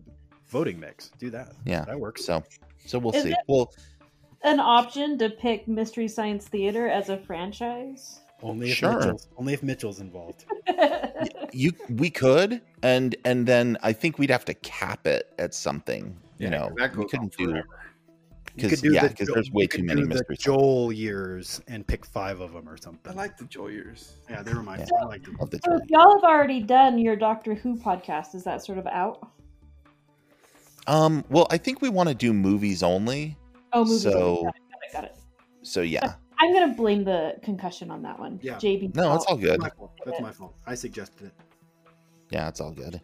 voting mix. Do that. Yeah. that works. So so we'll Is see. Well, An option to pick Mystery Science Theater as a franchise. Only if Sure. Mitchell's, only if Mitchell's involved. you we could and and then I think we'd have to cap it at something. You know, that we goes on couldn't do forever. You could because do yeah, because Jo- there's way too many the mysteries. Joel years and pick five of them or something. I like the Joel years. yeah, they were my. Yeah. I like them. of the So y'all have already done your Doctor Who podcast, is that sort of out? Um, well, I think we want to do movies only. Oh, movies. So- only. Got it, got it, got it. So yeah, I'm gonna blame the concussion on that one. Yeah. JB. no, it's all That's good. my fault. That's my fault. I suggested it. Yeah, it's all good.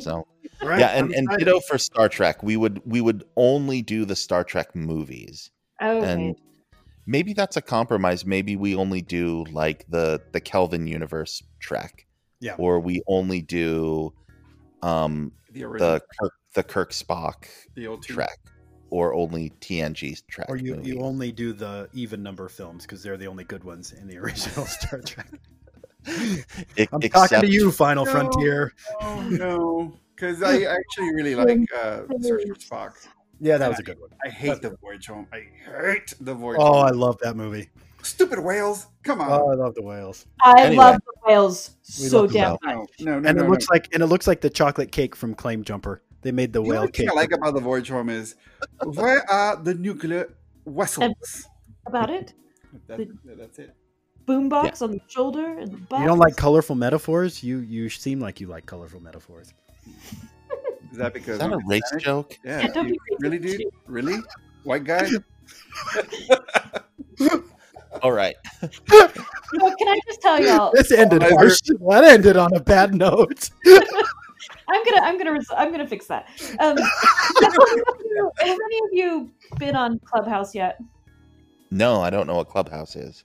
So All right, yeah, and, and ditto for Star Trek. We would we would only do the Star Trek movies, okay. and maybe that's a compromise. Maybe we only do like the the Kelvin universe Trek, Yeah. or we only do um The original. the Kirk the Kirk Spock The old two. Trek, or only TNG Trek. Or you, movies. you only do the even number films because they're the only good ones in the original Star Trek. E- I'm talking to you, Final No. Frontier. Oh no, because I actually really like uh, Search for Spock. Yeah, that was a good one. I hate the Voyage Home. I hate the Voyage Oh, Home. I love that movie. Stupid whales! Come on. Oh, I love the whales. I Anyway. love the whales so damn much. no, no, no, and no, it looks no. like and it looks like the chocolate cake from Claim Jumper. They made the The whale only thing cake. I like about the Voyage Home is where are the nuclear vessels? About it, That, that's it. Boombox on the shoulder and the box. you don't like colorful metaphors? You you seem like you like colorful metaphors. Is that because Is that a I'm race Spanish? joke? Yeah. Yeah, don't you- be really, dude? Really? White guy? All right. So can I just tell y'all? This ended I- harsh. That ended on a bad note. I'm gonna, I'm gonna, res- I'm gonna fix that. Um, have any of you been on Clubhouse yet? No, I don't know what Clubhouse is.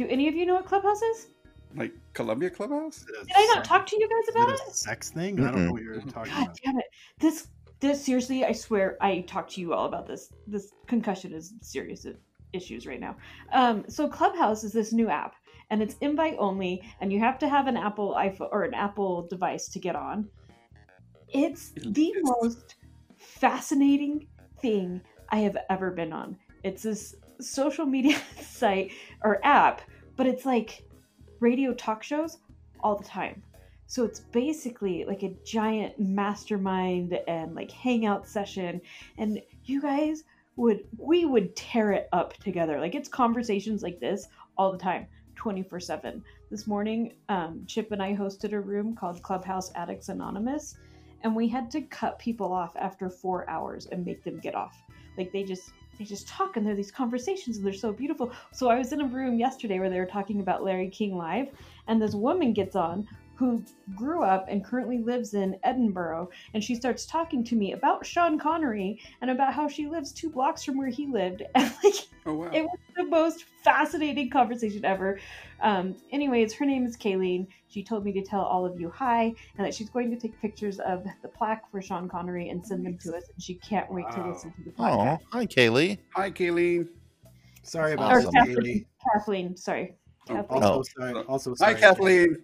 Do any of you know what Clubhouse is? Like Columbia Clubhouse? Did I not talk to you guys about it it? a sex thing? I don't know what you're talking God about. damn it! This, this seriously, I swear, I talked to you all about this. This concussion is serious issues right now. Um, so Clubhouse is this new app, and it's invite only, and you have to have an Apple iPhone or an Apple device to get on. It's the most fascinating thing I have ever been on. It's this social media site or app, but it's like radio talk shows all the time. So it's basically like a giant mastermind and like hangout session. And you guys would, we would tear it up together. Like it's conversations like this all the time, 24 7. This morning, um, Chip and I hosted a room called Clubhouse Addicts Anonymous. And we had to cut people off after four hours and make them get off. Like they just, they just talk and there are these conversations and they're so beautiful. So I was in a room yesterday where they were talking about Larry King Live, and this woman gets on who grew up and currently lives in Edinburgh, and she starts talking to me about Sean Connery and about how she lives two blocks from where he lived. And like Oh wow. it was the most fascinating conversation ever. Um, anyways, her name is Kayleen. She told me to tell all of you hi, and that she's going to take pictures of the plaque for Sean Connery and send them to us. And she can't wait to listen to the podcast. Oh, hi, Kaylee. Hi, Kayleen. Sorry about Or that, Kathleen. Kathleen, sorry. Oh, Also Oh. sorry. Also Hi. Kathleen.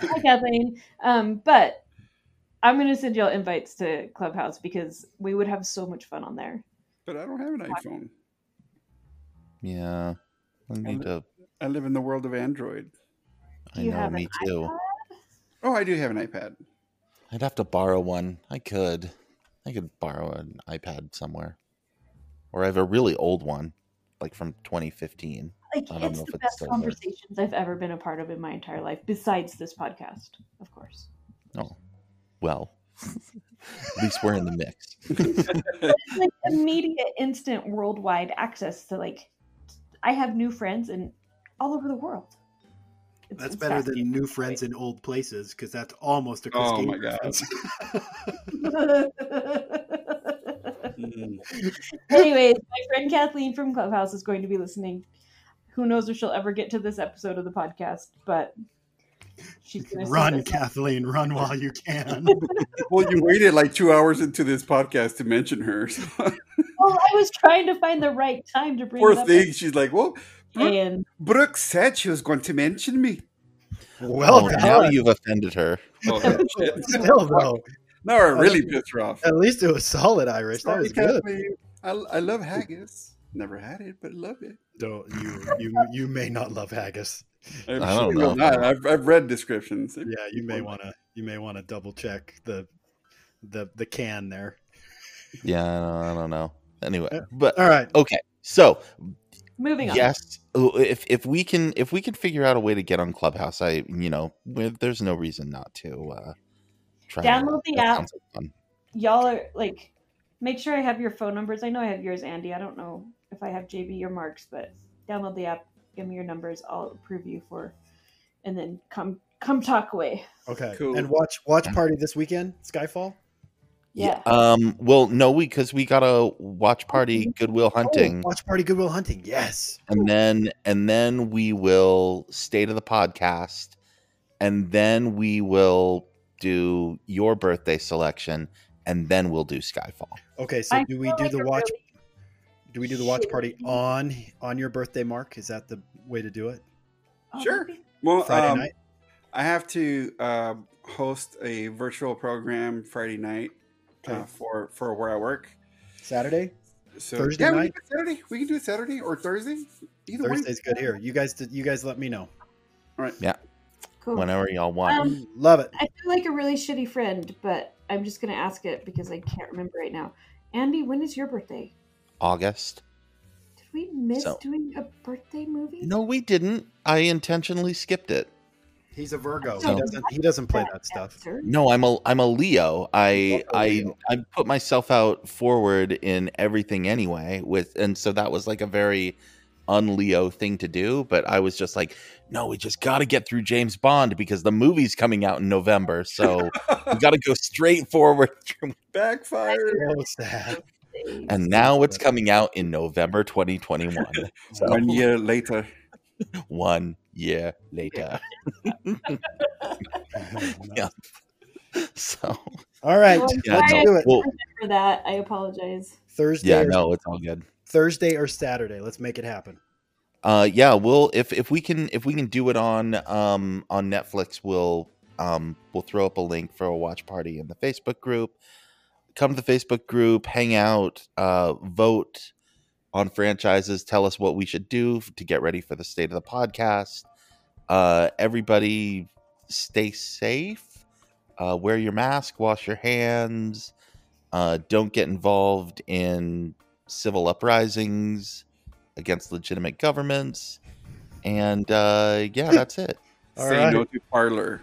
Hi, Kathleen. Um, but I'm going to send y'all invites to Clubhouse because we would have so much fun on there. But I don't have an iPhone. Yeah. I need to. I live in the world of Android. I you know, have me an too. iPad? Oh, I do have an iPad. I'd have to borrow one. I could. I could borrow an iPad somewhere. Or I have a really old one, like from 2015. Like, I it's know if the it's best there. conversations I've ever been a part of in my entire life, besides this podcast, of course. Oh, well. At least we're in the mix. It's like immediate, instant, worldwide access to like. I have new friends and all over the world. It's, That's it's better than new friends in old places because that's almost a Chris Oh Gaines my God. Mm. Anyways, my friend Kathleen from Clubhouse is going to be listening. Who knows if she'll ever get to this episode of the podcast, but she's going to run, Kathleen, run while you can. Well, you waited like two hours into this podcast to mention her. So, Well, I was trying to find the right time to bring poor it up. thing. She's like, well, Brooke, And Brooke said she was going to mention me. well Oh, now you've offended her. Oh. Still though, Now I really pissed her off. at least it was solid Irish. That was good. I, I love haggis. Never had it, but love it. Don't you you you may not love haggis. I'm I do not know. I've, I've read descriptions. Yeah, you may want to you may want to double check the the the can there. Yeah, I don't, I don't know. Anyway, but All right. okay. So moving on. yes, if if we can if we can figure out a way to get on Clubhouse, I you know there's no reason not to uh, try. Download the app. sounds like fun. Y'all are like, make sure I have your phone numbers. I know I have yours, Andy. I don't know if I have JB your Mark's, but download the app. Give me your numbers. I'll approve you for, and then come come talk away. Okay. Cool. And watch watch party this weekend. Skyfall. Yeah. Um. Well, no, we because we got a watch party Good Will Hunting, Oh, watch party Good Will Hunting. Yes. and then and then we will state of the podcast, and then we will do your birthday selection, and then we'll do Skyfall. Okay. So I do we do like the watch? really Do we do the watch party on on your birthday, Mark? Is that the way to do it? Oh, Sure. Well, Friday um, night. I have to uh, host a virtual program Friday night uh, for for where I work. Saturday. So Thursday yeah, we night? can do Saturday. We can do it Saturday or Thursday. Either way. Thursday's good here. You guys, you guys, let me know. All right. Yeah. Cool. Whenever y'all want. Um, Love it. I feel like a really shitty friend, but I'm just gonna ask it because I can't remember right now. Andy, when is your birthday? August. Did we miss So- doing a birthday movie? No, we didn't. I intentionally skipped it. He's a Virgo. So- He doesn't. He doesn't play that stuff. No, I'm a I'm a Leo. I Also I Leo. I put myself out forward in everything anyway with and so that was like a very un-Leo thing to do, but I was just like, no, we just got to get through James Bond because the movie's coming out in November. So we got to go straight forward through Backfire. So sad. And now it's coming out in November 2021. So One year later. one year later. yeah. So All right, Well, yeah, let's do it. well, For that, I apologize. Thursday. yeah, or, no, it's all good. Thursday or Saturday. Let's make it happen. Uh, yeah, we'll if if we can if we can do it on um on Netflix, we'll um we'll throw up a link for a watch party in the Facebook group. Come to the Facebook group, hang out, uh, vote on franchises. Tell us what we should do to get ready for the state of the podcast. Uh, everybody, stay safe. Uh, wear your mask. Wash your hands. Uh, don't get involved in civil uprisings against legitimate governments. And uh, yeah, that's it. Say right. no to Parler.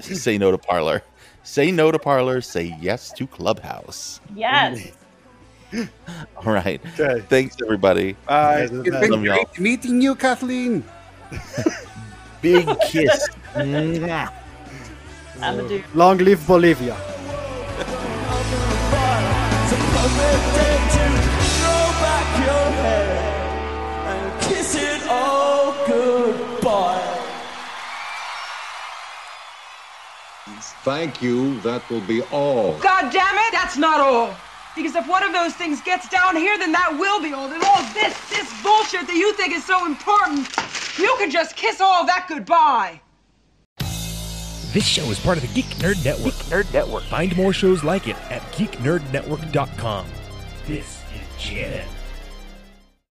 say no to Parler. Say no to Parler. Say yes to Clubhouse. Yes. All right. Okay. Thanks, everybody. Uh, guys are the been Love y'all. great meeting you, Kathleen. Big kiss. Mwah. I'm a. Long live Bolivia. Thank you. That will be all. God damn it, that's not all. Because if one of those things gets down here, then that will be all. And all this, this bullshit that you think is so important, you can just kiss all that goodbye. This show is part of the Geek Nerd Network. Geek Nerd Network. Find more shows like it at geeknerdnetwork.com. This is Jedi.